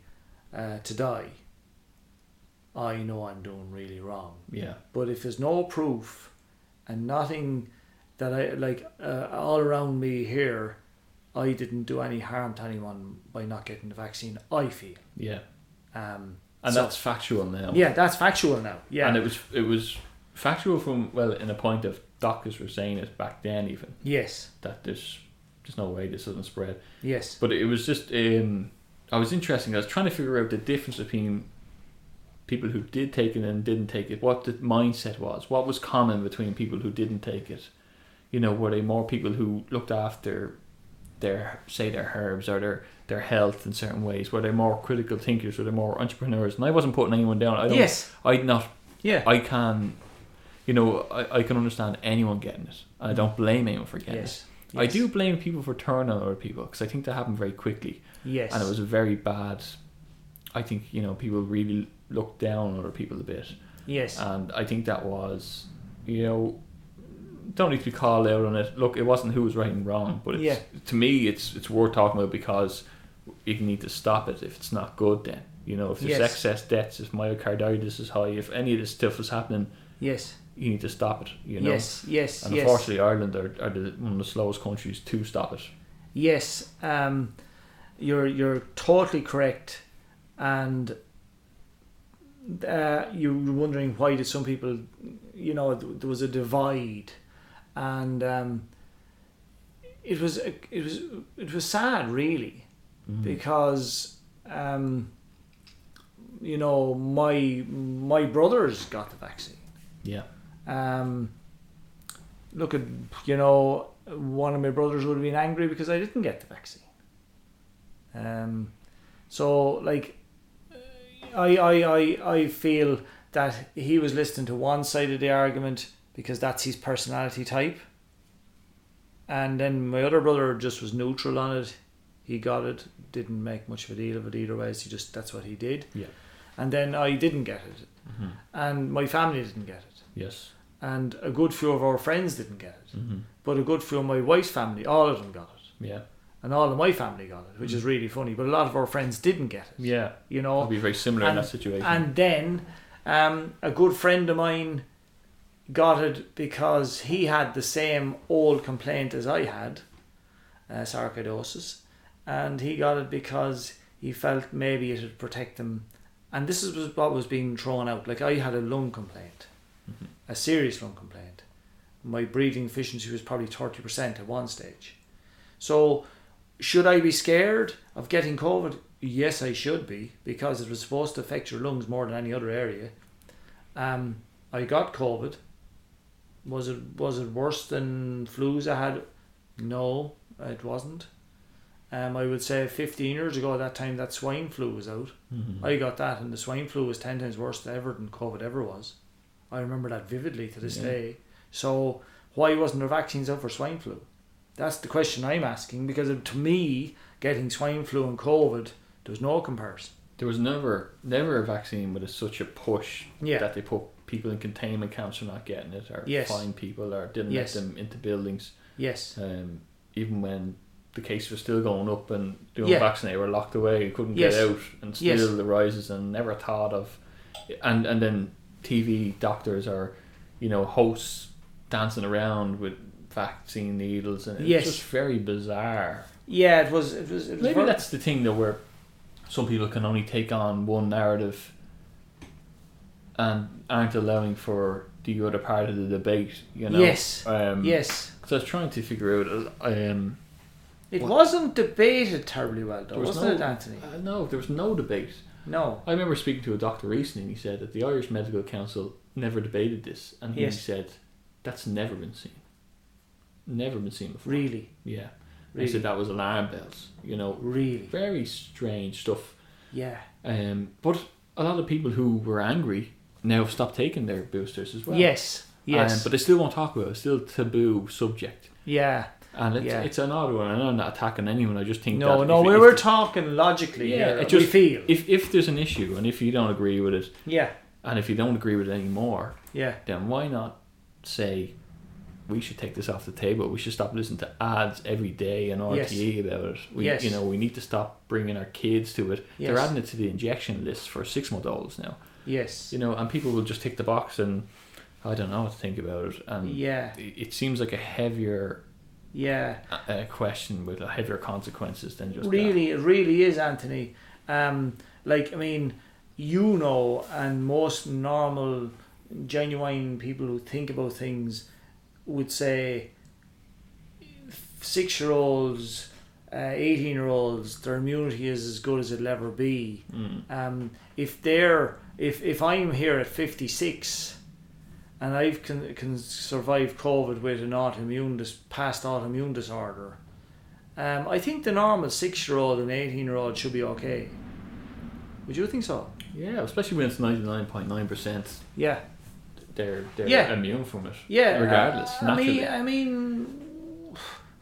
uh, to die I know I'm doing really wrong. Yeah, but if there's no proof and nothing that I like uh, all around me here I didn't do any harm to anyone by not getting the vaccine I feel. Yeah. um And so- that's factual now. yeah that's factual now yeah And it was it was factual from well in a point of doctors were saying it back then even yes that there's there's no way this doesn't spread. yes But it was just um I was interesting. I was trying to figure out the difference between people who did take it and didn't take it. What the mindset was. What was common between people who didn't take it. You know, were they more people who looked after their say their herbs or their their health in certain ways? Were they more critical thinkers? Were they more entrepreneurs? And I wasn't putting anyone down. I don't. Yes. I'd not. Yeah. I can. You know, I, I can understand anyone getting it. I don't mm. blame anyone for getting yes. it. I do blame people for turning on other people because I think that happened very quickly Yes. and it was a very bad. I think you know people really looked down on other people a bit, Yes. and I think that was, you know, don't need to be called out on it. Look, it wasn't who was right and wrong, but it's, Yeah. to me, it's it's worth talking about because you need to stop it if it's not good. Then you know if there's Yes. excess deaths, if myocarditis is high, if any of this stuff is happening, yes. you need to stop it. You know. Yes. Yes. And yes. unfortunately, Ireland are, are the, one of the slowest countries to stop it. Yes, um, you're you're totally correct, and uh, you were wondering why did some people, you know, there was a divide, and um, it was it was it was sad really, Mm. because um, you know my my brothers got the vaccine. Yeah. Um, look at you know one of my brothers would have been angry because I didn't get the vaccine. Um, so like, I I I I feel that he was listening to one side of the argument because that's his personality type. And then my other brother just was neutral on it. He got it, didn't make much of a deal of it either ways. He just that's what he did. Yeah. And then I didn't get it, hmm and my family didn't get it Yes. and a good few of our friends didn't get it, hmm but a good few of my wife's family, all of them got it, Yeah. and all of my family got it, which is really funny. But a lot of our friends didn't get it, Yeah. you know. Know. be very similar in that situation. And then um, a good friend of mine got it because he had the same old complaint as I had, uh, sarcoidosis, and he got it because he felt maybe it would protect him. And this is what was being thrown out. Like I had a lung complaint, Mhm. a serious lung complaint. My breathing efficiency was probably thirty percent at one stage. So, should I be scared of getting COVID? Yes, I should be because it was supposed to affect your lungs more than any other area. Um, I got COVID. Was it was it worse than flus I had? No, it wasn't. Um, I would say 15 years ago, at that time, that swine flu was out. Mhm. I got that, and the swine flu was 10 times worse than ever than COVID ever was. I remember that vividly to this Yeah. day. So, why wasn't there vaccines out for swine flu? That's the question I'm asking because to me, getting swine flu and COVID, there's no comparison. there was never never a vaccine with a, such a push Yeah. that they put people in containment camps for not getting it or Yes. fine people or didn't Yes. let them into buildings. Yes. Um, even when the case was still going up and the Yeah. unvaccinated were locked away, couldn't Yes. get out, and still Yes. the rises and never thought of, and and then TV doctors are, you know, hosts dancing around with vaccine needles and it's Yes. just very bizarre. Yeah, it was. It was. It was Maybe that's the thing though, where some people can only take on one narrative and aren't allowing for the other part of the debate. You know. Yes. Um, Yes. So I was trying to figure out. uh, Um, It What- wasn't debated terribly well, though, was wasn't no- it, Anthony? uh, no, there was no debate. No. I remember speaking to a doctor recently, and he said that the Irish Medical Council never debated this, and he Yes. said that's never been seen. Never been seen before. Really. Yeah. Really? He said that was alarm bells. You know, Really. very strange stuff. Yeah. Um, but a lot of people who were angry now have stopped taking their boosters as well. yes. Yes. Um, but they still won't talk about it. It's still taboo subject. yeah. And it's, Yeah. it's an odd one. and I'm not attacking anyone. I just think No, no, if, we if, were talking logically. Yeah, Yeah. it we feel. if, if there's an issue and if you don't agree with it, yeah. and if you don't agree with it anymore, Yeah. then why not say we should take this off the table? We should stop listening to ads every day and RTE about it. We, Yes. You know, we need to stop bringing our kids to it. Yes. They're adding it to the injection list for six month olds now. Yes. You know, and people will just tick the box and I don't know what to think about it. And Yeah. it it seems like a heavier Yeah. a question with heavier consequences than just that. Really, it really is, Anthony. Um, like, I mean, you know, and most normal, genuine people who think about things would say six year olds uh, 18 year olds, their immunity is as good as it'll ever be. Mm. Um, if they're if if I'm here at 56 and I've can can survive COVID with an autoimmune dis- past autoimmune disorder, um, I think the normal six year old and 18 year old should be okay. Would you think so? Yeah, especially when it's ninety nine point nine percent, Yeah. they're they're Yeah. immune from it. Yeah. regardless, I mean, I mean,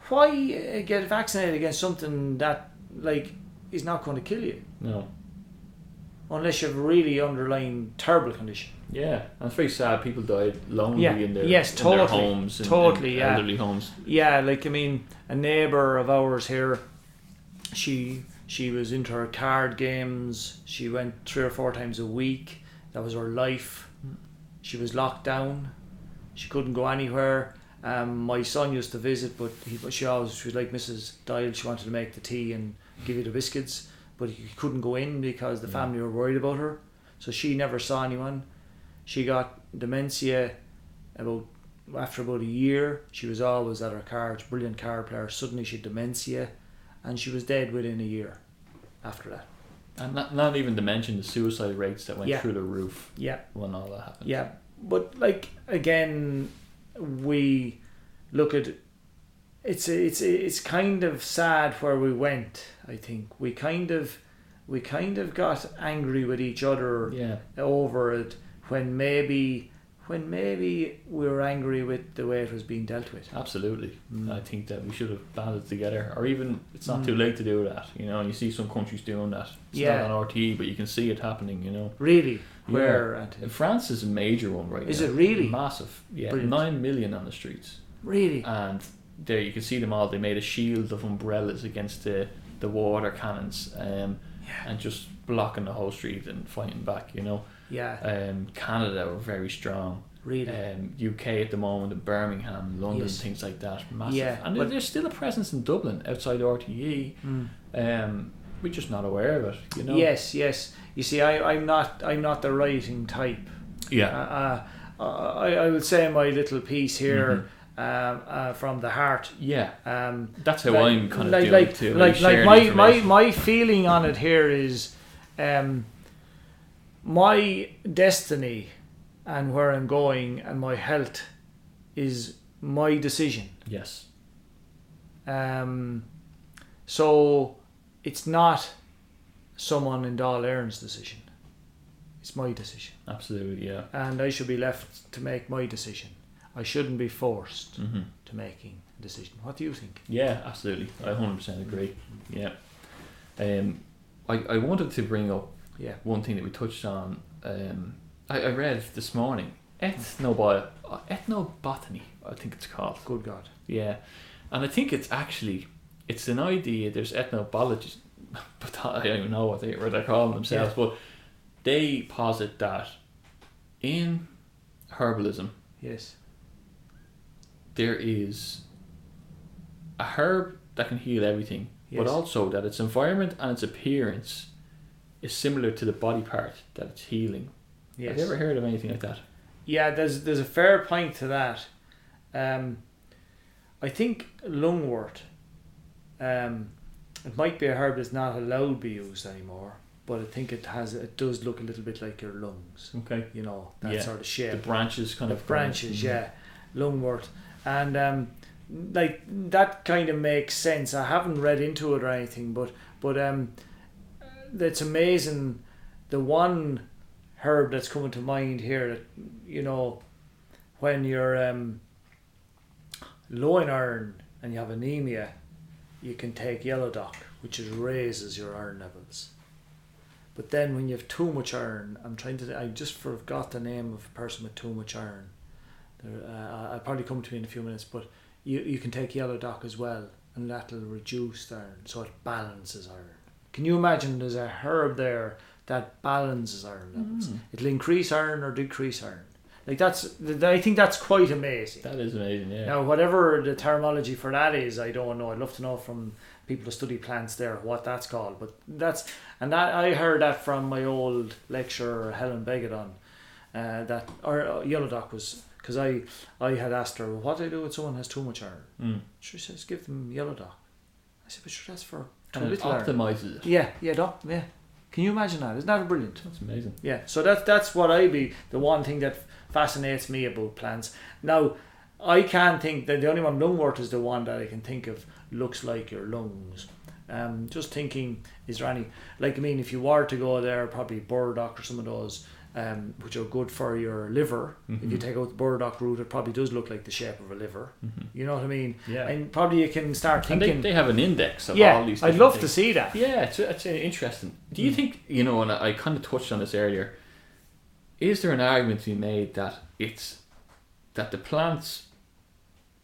why uh, get vaccinated against something that like is not going to kill you No. unless you have a really underlying terrible condition? Yeah, and it's very sad. People died lonely Yeah. in their Yes, in their totally. homes, and, Totally, and yeah. elderly homes. Yeah, like I mean, a neighbour of ours here, she she was into her card games. She went three or four times a week. That was her life. She was locked down. She couldn't go anywhere. Um, my son used to visit, but he, she always she was like Mrs. Doyle. She wanted to make the tea and give you the biscuits, but he couldn't go in because the Yeah. family were worried about her. So she never saw anyone. She got dementia about after about a year. She was always at her cards, brilliant card player. Suddenly she had dementia, and she was dead within a year. After that, And not, not even to mention the suicide rates that went Yeah. through the roof yeah, when all that happened. yeah. But like again, we look at it's it's it's kind of sad where we went. I think we kind of we kind of got angry with each other Yeah, over it when maybe when maybe we were angry with the way it was being dealt with. absolutely. Mm. I think that we should have banded together, or even it's not Mm. too late to do that. You know, and you see some countries doing that. It's Yeah. not on RTE, but you can see it happening. You know, Really, Yeah. where and France is a major one right Is now. it really? massive? Yeah, Brilliant. nine million on the streets. really, and there you can see them all. They made a shield of umbrellas against the the water cannons, um, Yeah. and just blocking the whole street and fighting back. You know, yeah, um, Canada were very strong. really. Um, UK at the moment, Birmingham, London, Yes. things like that, massive. Yeah, and but- there's still a presence in Dublin outside RTE. Mm. Um, we're just not aware of it. You know. Yes, yes. You see, I, I'm not, I'm not the writing type. Uh, Yeah. uh, I, I will say my little piece here Mm-hmm. um, uh, from the heart. Yeah. Um, That's how like, I'm kind of like, doing like, too. Like, like my, my, my feeling on it here is, um, my destiny, and where I'm going, and my health, is my decision. yes. Um, so it's not someone in Dáil Éireann's decision. It's my decision. Absolutely. Yeah. And I should be left to make my decision. I shouldn't be forced hmm to making a decision. What do you think? Yeah, absolutely. I 100% agree. Yeah. Um, I, I wanted to bring up Yeah. one thing that we touched on. Um, I, I read this morning ethnobi- uh, ethnobotany, I think it's called. Good God. Yeah. And I think it's actually, it's an idea, there's ethnobiologists, but I don't even know what, they, what they're calling themselves, but they posit that in herbalism, Yes. there is a herb that can heal everything, Yes. but also that its environment and its appearance is similar to the body part that it's healing. Yes. Have you ever heard of anything like that? Yeah, there's there's a fair point to that. Um, I think lungwort. Um, it might be a herb that's not allowed to be used anymore, but I think it has it does look a little bit like your lungs. Okay. You know that Yeah. sort of shape. The branches kind The of branches, Mhm. yeah, lungwort, and um, like that kind of makes sense. I haven't read into it or anything, but but um, it's amazing. The one herb that's coming to mind here, that you know, when you're um, low in iron and you have anemia, you can take yellow dock, which is raises your iron levels. But then when you have too much iron, I'm trying to. I just forgot the name of a person with too much iron. There, uh, I'll probably come to me in a few minutes, but you you can take yellow dock as well, and that'll reduce iron, so it balances iron. Can you imagine there's a herb there that balances iron levels? Mm. It'll increase iron or decrease iron. Like that's, I think that's quite amazing. That is amazing, yeah. Now, whatever the terminology for that is, I don't know. I'd love to know from people who study plants there what that's called. But that's and that I heard that from my old lecturer Helen Begadon, uh, that or uh, Yellow Dock was because I I had asked her what do I do if someone has too much iron. Mm. She says give them Yellow Dock, I said, but sure, that's for And it little iron. optimizes it. Yeah, yeah, doc, yeah. Can you imagine that? Isn't that brilliant? That's amazing. Yeah, so that's that's what I be the one thing that fascinates me about plants. Now, I can't think that the only one lungwort is the one that I can think of looks like your lungs. Um, just thinking, is there any like I mean, if you were to go there, probably burdock or some of those, um, which are good for your liver. If you Mhm. take out the burdock root, it probably does look like the shape of a liver. Mhm. You know what I mean? Yeah. And probably you can start And they, thinking. they have an index of yeah, all these I'd love to see that. Yeah, it's, it's uh, interesting. Do you Mm. think, you know, and I, I kind of touched on this earlier, is there an argument to be made that it's that the plants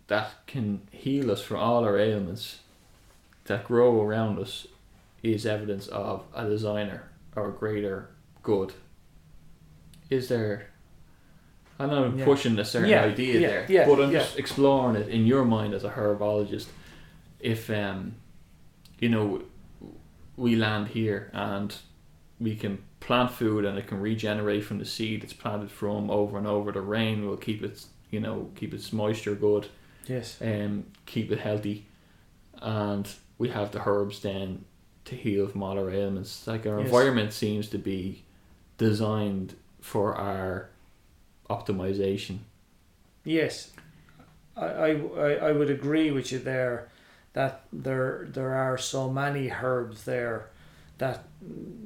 that can heal us from all our ailments that grow around us is evidence of a designer or a greater good? Is there. I know I'm Yeah. pushing a certain Yeah, idea yeah, there, yeah, but I'm just exploring it in your mind as a herbologist. If um, you know, we land here and we can plant food and it can regenerate from the seed it's planted from over and over. The rain will keep its you know keep its moisture good Yes. and keep it healthy, and we have the herbs then to heal from ailments. Like our Yes. environment seems to be designed for our optimization. Yes, I, I, I would agree with you there that there there are so many herbs there that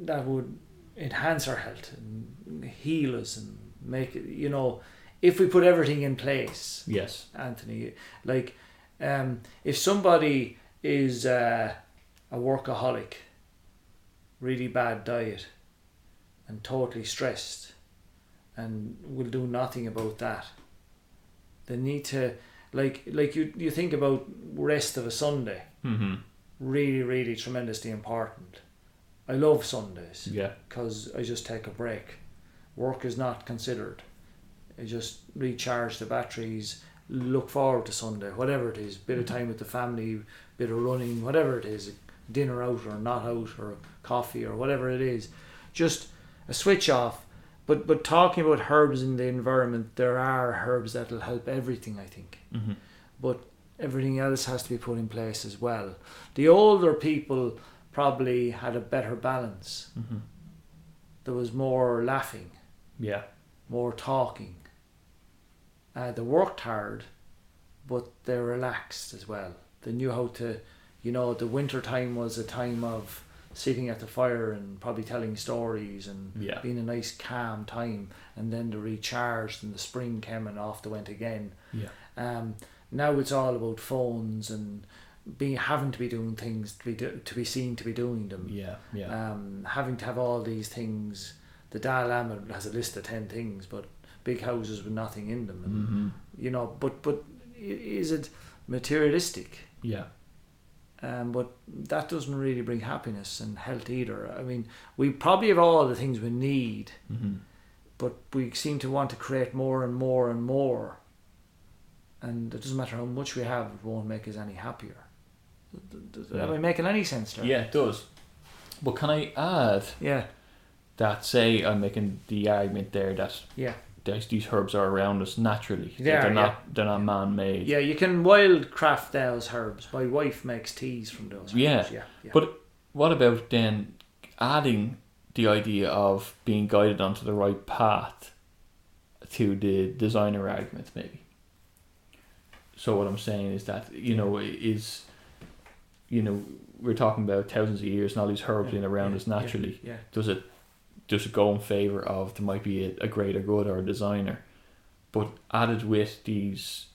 that would enhance our health and heal us and make it you know if we put everything in place Yes. Anthony like um if somebody is uh, a workaholic really bad diet and totally stressed and will do nothing about that they need to like like you you think about rest of a sunday Mm-hmm. really really tremendously important i love sundays Yeah. because i just take a break work is not considered i just recharge the batteries look forward to sunday whatever it is bit of Mhm. time with the family bit of running whatever it is dinner out or not out or coffee or whatever it is just a switch off but but talking about herbs in the environment there are herbs that'll help everything i think Mm-hmm. but everything else has to be put in place as well. The older people probably had a better balance. Mm-hmm. There was more laughing, Yeah. more talking. Uh, they worked hard, but they relaxed as well. They knew how to, you know, the winter time was a time of sitting at the fire and probably telling stories and Yeah. being a nice calm time. And then they recharged, and the spring came and off they went again. Yeah. Um, now it's all about phones and being having to be doing things to be do, to be seen to be doing them. Yeah. Yeah. Um, having to have all these things. The Dalai Lama has a list of ten things, but big houses with nothing in them, and mm-hmm. you know. But but is it materialistic? Yeah. Um, but that doesn't really bring happiness and health either. I mean, we probably have all the things we need, Mm-hmm. but we seem to want to create more and more and more. And it doesn't matter how much we have, it won't make us any happier. Am I making any sense there? Yeah, it does. But can I add Yeah. that? Say I'm making the argument there that Yeah. These, these herbs are around us naturally. They That are, they're not. They're not man-made. Yeah, you can wild craft those herbs. My wife makes teas from those herbs. Yeah, Yeah. yeah. But what about then adding the idea of being guided onto the right path to the designer argument, maybe? So what I'm saying is that you know is, you know, we're talking about thousands of years and all these herbs Yeah, being around yeah, us naturally. Yeah. Does it does it go in favor of there might be a, a greater good or a designer, but added with these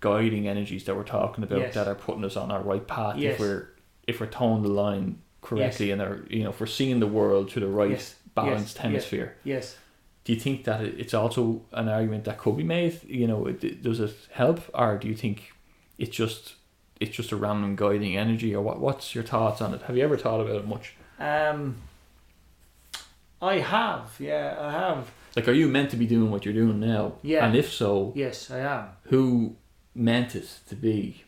guiding energies that we're talking about Yes. that are putting us on our right path Yes. if we're if we're toeing the line correctly and are you know if we're seeing the world through the right Yes. balanced Yes. hemisphere. Yes. Do you think that it's also an argument that could be made? You know, does it help, or do you think it's just it's just a random guiding energy, or what? What's your thoughts on it? Have you ever thought about it much? Um, I have. Yeah, I have. Like, are you meant to be doing what you're doing now? Yeah. And if so, Yes, I am. who meant it to be?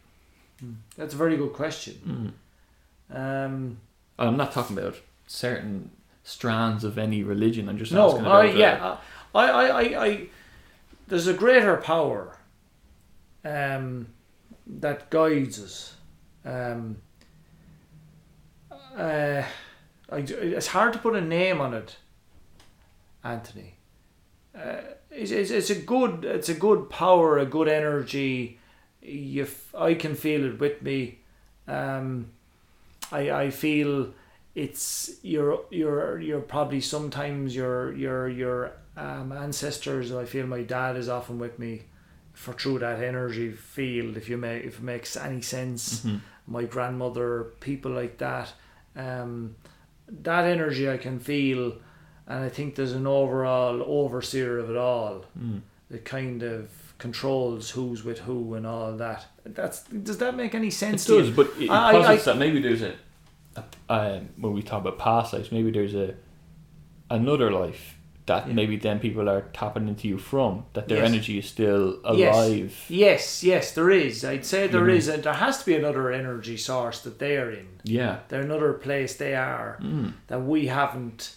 That's a very good question. Mm. Um, I'm not talking about certain strands of any religion. I'm just no, asking about I, the- yeah, I, I, I, I, there's a greater power um, that guides us. Um, uh, I, it's hard to put a name on it, Anthony. Uh, it's, it's, it's a good it's a good power, a good energy. You, f- I can feel it with me. Um, I I feel it's your your your probably sometimes your your your um, ancestors. I feel my dad is often with me for through that energy field. If you make if it makes any sense, Mhm. my grandmother, people like that, um, that energy I can feel, and I think there's an overall overseer of it all Mm. that kind of controls who's with who and all that. That's does that make any It sense to does, you? but it, I- it I- posits that maybe there's a, a um, when we talk about past lives, maybe there's a another life that Yeah. maybe then people are tapping into you from that their Yes. energy is still alive. Yes, yes, there is. I'd say there Mhm. is, and there has to be another energy source that they're in. Yeah. They're another place they are Mm. that we haven't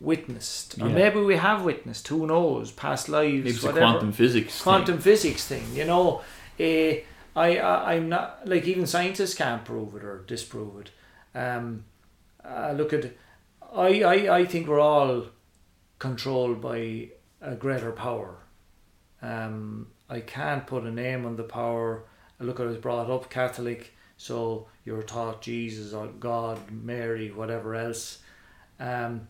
witnessed, or Yeah. maybe we have witnessed. Who knows? Past lives, Maybe it's a whatever. quantum physics. thing. quantum physics thing. You know, eh, I, I I'm not like even scientists can't prove it or disprove it. Um, uh, look at, I, I I think we're all controlled by a greater power. Um, I can't put a name on the power. I look, I was brought up Catholic, so you're taught Jesus or God, Mary, whatever else. Um,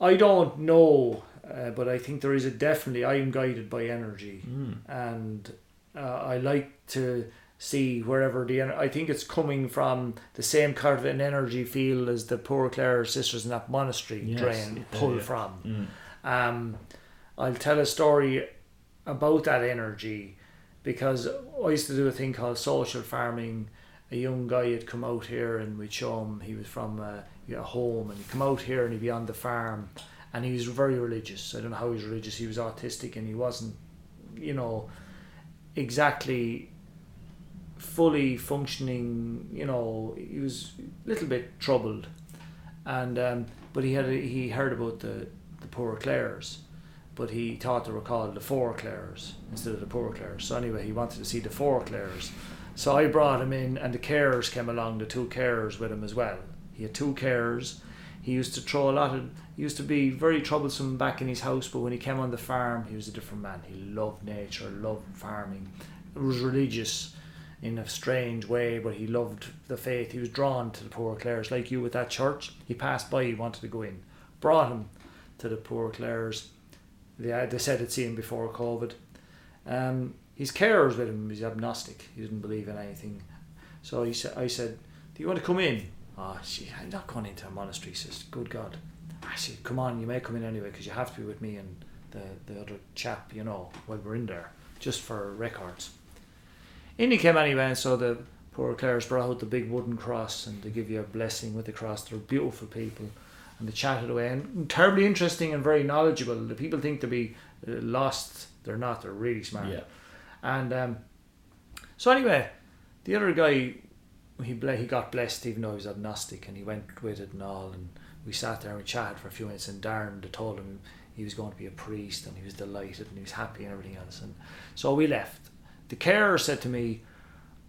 I don't know, uh, but I think there is a definitely. I am guided by energy, Mm. and uh, I like to see wherever the. I think it's coming from the same kind of an energy field as the Poor Clare sisters in that monastery Yes, drain pull yeah. from. Mm. Um, I'll tell a story about that energy because I used to do a thing called social farming. A young guy had come out here and we'd show him he was from a, a home and he'd come out here and he'd be on the farm and he was very religious. I don't know how he was religious. He was autistic and he wasn't, you know, exactly fully functioning. You know, he was a little bit troubled, and um, but he had he heard about the the poor Clares, but he thought they were called the four Clares instead of the poor Clares. So anyway, he wanted to see the four Clares. So I brought him in, and the carers came along. The two carers with him as well. He had two carers. He used to throw a lot of. He used to be very troublesome back in his house, but when he came on the farm, he was a different man. He loved nature, loved farming. He was religious in a strange way, but he loved the faith. He was drawn to the poor Clares, like you with that church. He passed by, he wanted to go in. Brought him to the poor Clares. They, they said they'd seen him before COVID. Um, his carers with him, he's agnostic. He didn't believe in anything. So he sa- I said, Do you want to come in? Oh, she, I'm not going into a monastery. He says, Good God. I said, Come on, you may come in anyway because you have to be with me and the, the other chap, you know, while we're in there, just for records. In he came anyway, and so the poor Clares brought out the big wooden cross and they give you a blessing with the cross. They're beautiful people. And they chatted away and terribly interesting and very knowledgeable. The people think to be uh, lost. They're not. They're really smart. Yeah. And um, so anyway, the other guy, he ble- he got blessed even though he was agnostic, and he went with it and all. And we sat there and we chatted for a few minutes. And Darren told him he was going to be a priest, and he was delighted and he was happy and everything else. And so we left. The carer said to me,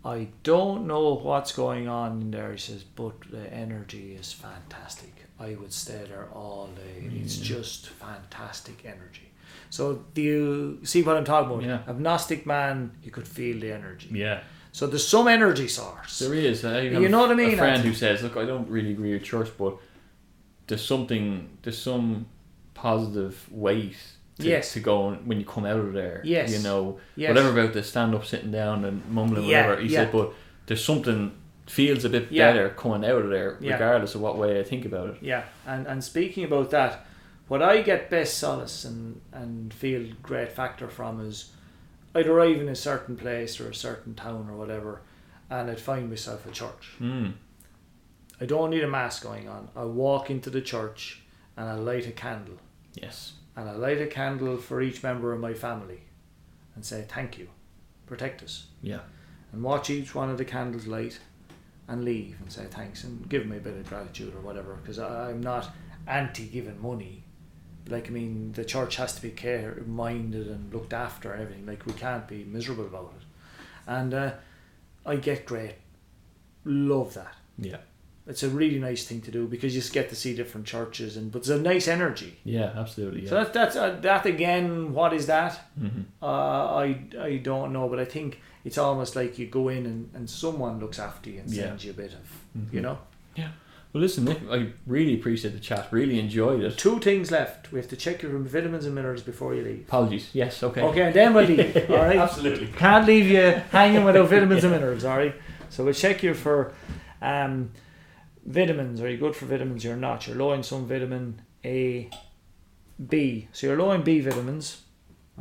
"I don't know what's going on in there." He says, "But the energy is fantastic. I would stay there all day. It's Mm. just fantastic energy." So do you see what I'm talking about? Yeah. Agnostic man, you could feel the energy. Yeah. So there's some energy source. There is. I You know what I mean, A friend who says, "Look, I don't really agree with church, but there's something, there's some positive weight to, Yes. to go on when you come out of there. Yes. You know, Yes. whatever about the stand up, sitting down, and mumbling, Yeah, whatever." He yeah. said, "But there's something feels a bit Yeah. better coming out of there, regardless of what way I think about it." Yeah, and and speaking about that, what I get best solace and and feel great factor from is, I'd arrive in a certain place or a certain town or whatever, and I'd find myself a church. Mm. I don't need a mass going on. I walk into the church and I light a candle, Yes. and I light a candle for each member of my family, and say thank you, protect us. Yeah. and watch each one of the candles light and leave and say thanks and give me a bit of gratitude or whatever because I'm not anti giving money like I mean the church has to be care minded and looked after and everything like we can't be miserable about it and uh, I get great love that Yeah. it's a really nice thing to do because you just get to see different churches and but there's a nice energy. Yeah, absolutely. Yeah. So that, that's uh, that again. What is that? hmm Uh, I I don't know, but I think it's almost like you go in and, and someone looks after you and Yeah. sends you a bit of Mhm. you know. Well, listen, Nick, I really appreciate the chat. Really enjoyed it. Two things left. We have to check your vitamins and minerals before you leave. Apologies. Yes. Okay. Okay, and then we'll leave. Yeah, all right. Absolutely. Can't leave you hanging without vitamins and minerals, all right? So we'll check you for um, vitamins. Are you good for vitamins? You're not. You're low in some vitamin A, B. So you're low in B vitamins,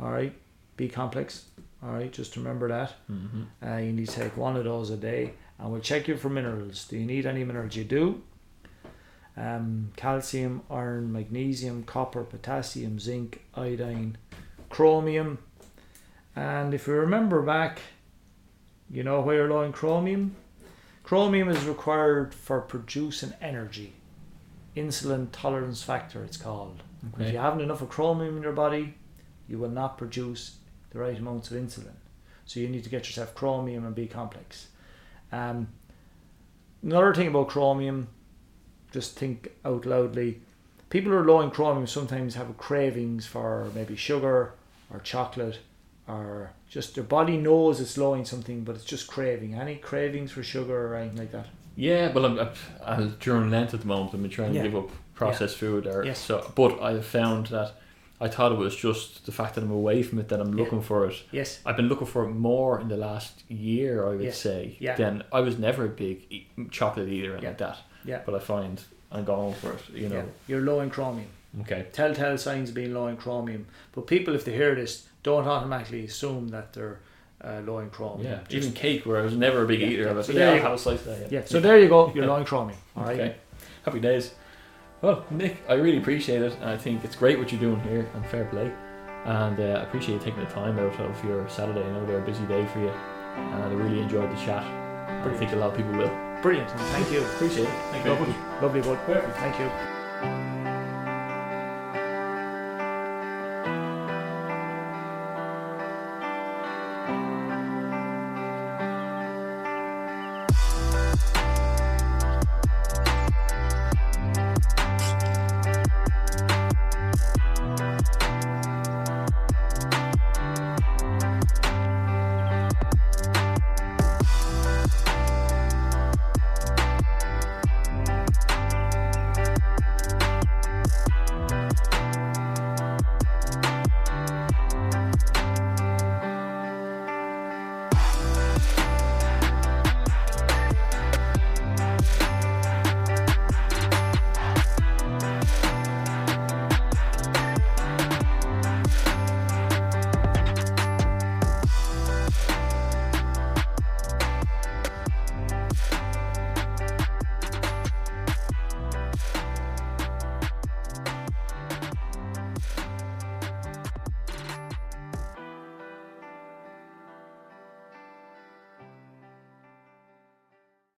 all right? B complex, all right? Just remember that. hmm Uh, you need to take one of those a day. And we'll check you for minerals. Do you need any minerals? You do. Um, calcium, iron, magnesium, copper, potassium, zinc, iodine, chromium. And if you remember back, you know where you're low in chromium? Chromium is required for producing energy. Insulin tolerance factor, it's called. If you haven't enough of chromium in your body, you will not produce the right amounts of insulin. So you need to get yourself chromium and B complex. Um, another thing about chromium, just think out loudly. People who are low in chromium sometimes have cravings for maybe sugar or chocolate or just their body knows it's low in something but it's just craving. Any cravings for sugar or anything like that? Yeah, well, I'm, I'm, during Lent at the moment. I've been trying Yeah. to give up processed food, or Yes. so. But I have found that I thought it was just the fact that I'm away from it that I'm Yeah. looking for it. Yes. I've been looking for it more in the last year, I would Yeah. say. Yeah. Than I was never a big chocolate eater and Yeah. like that. Yeah. But I find I'm going for it. You know. Yeah. You're low in chromium. Okay. Telltale signs of being low in chromium. But people, if they hear this, don't automatically assume that they're uh, low in chromium. Yeah. Just- Even cake, where I was never a big Yeah, eater of it. So yeah, there I'll you have go. a slice that. Yeah. So there you go. You're low in chromium. All right. Okay. Happy days. Well, Nick, I really appreciate it. and I think it's great what you're doing here and fair play. And uh, I appreciate you taking the time out of your Saturday. I know they're a busy day for you. And I really enjoyed the chat. I think a lot of people will. Brilliant. Thank you. Appreciate it. Thank you Lovely, lovely bud. Perfect. Thank you.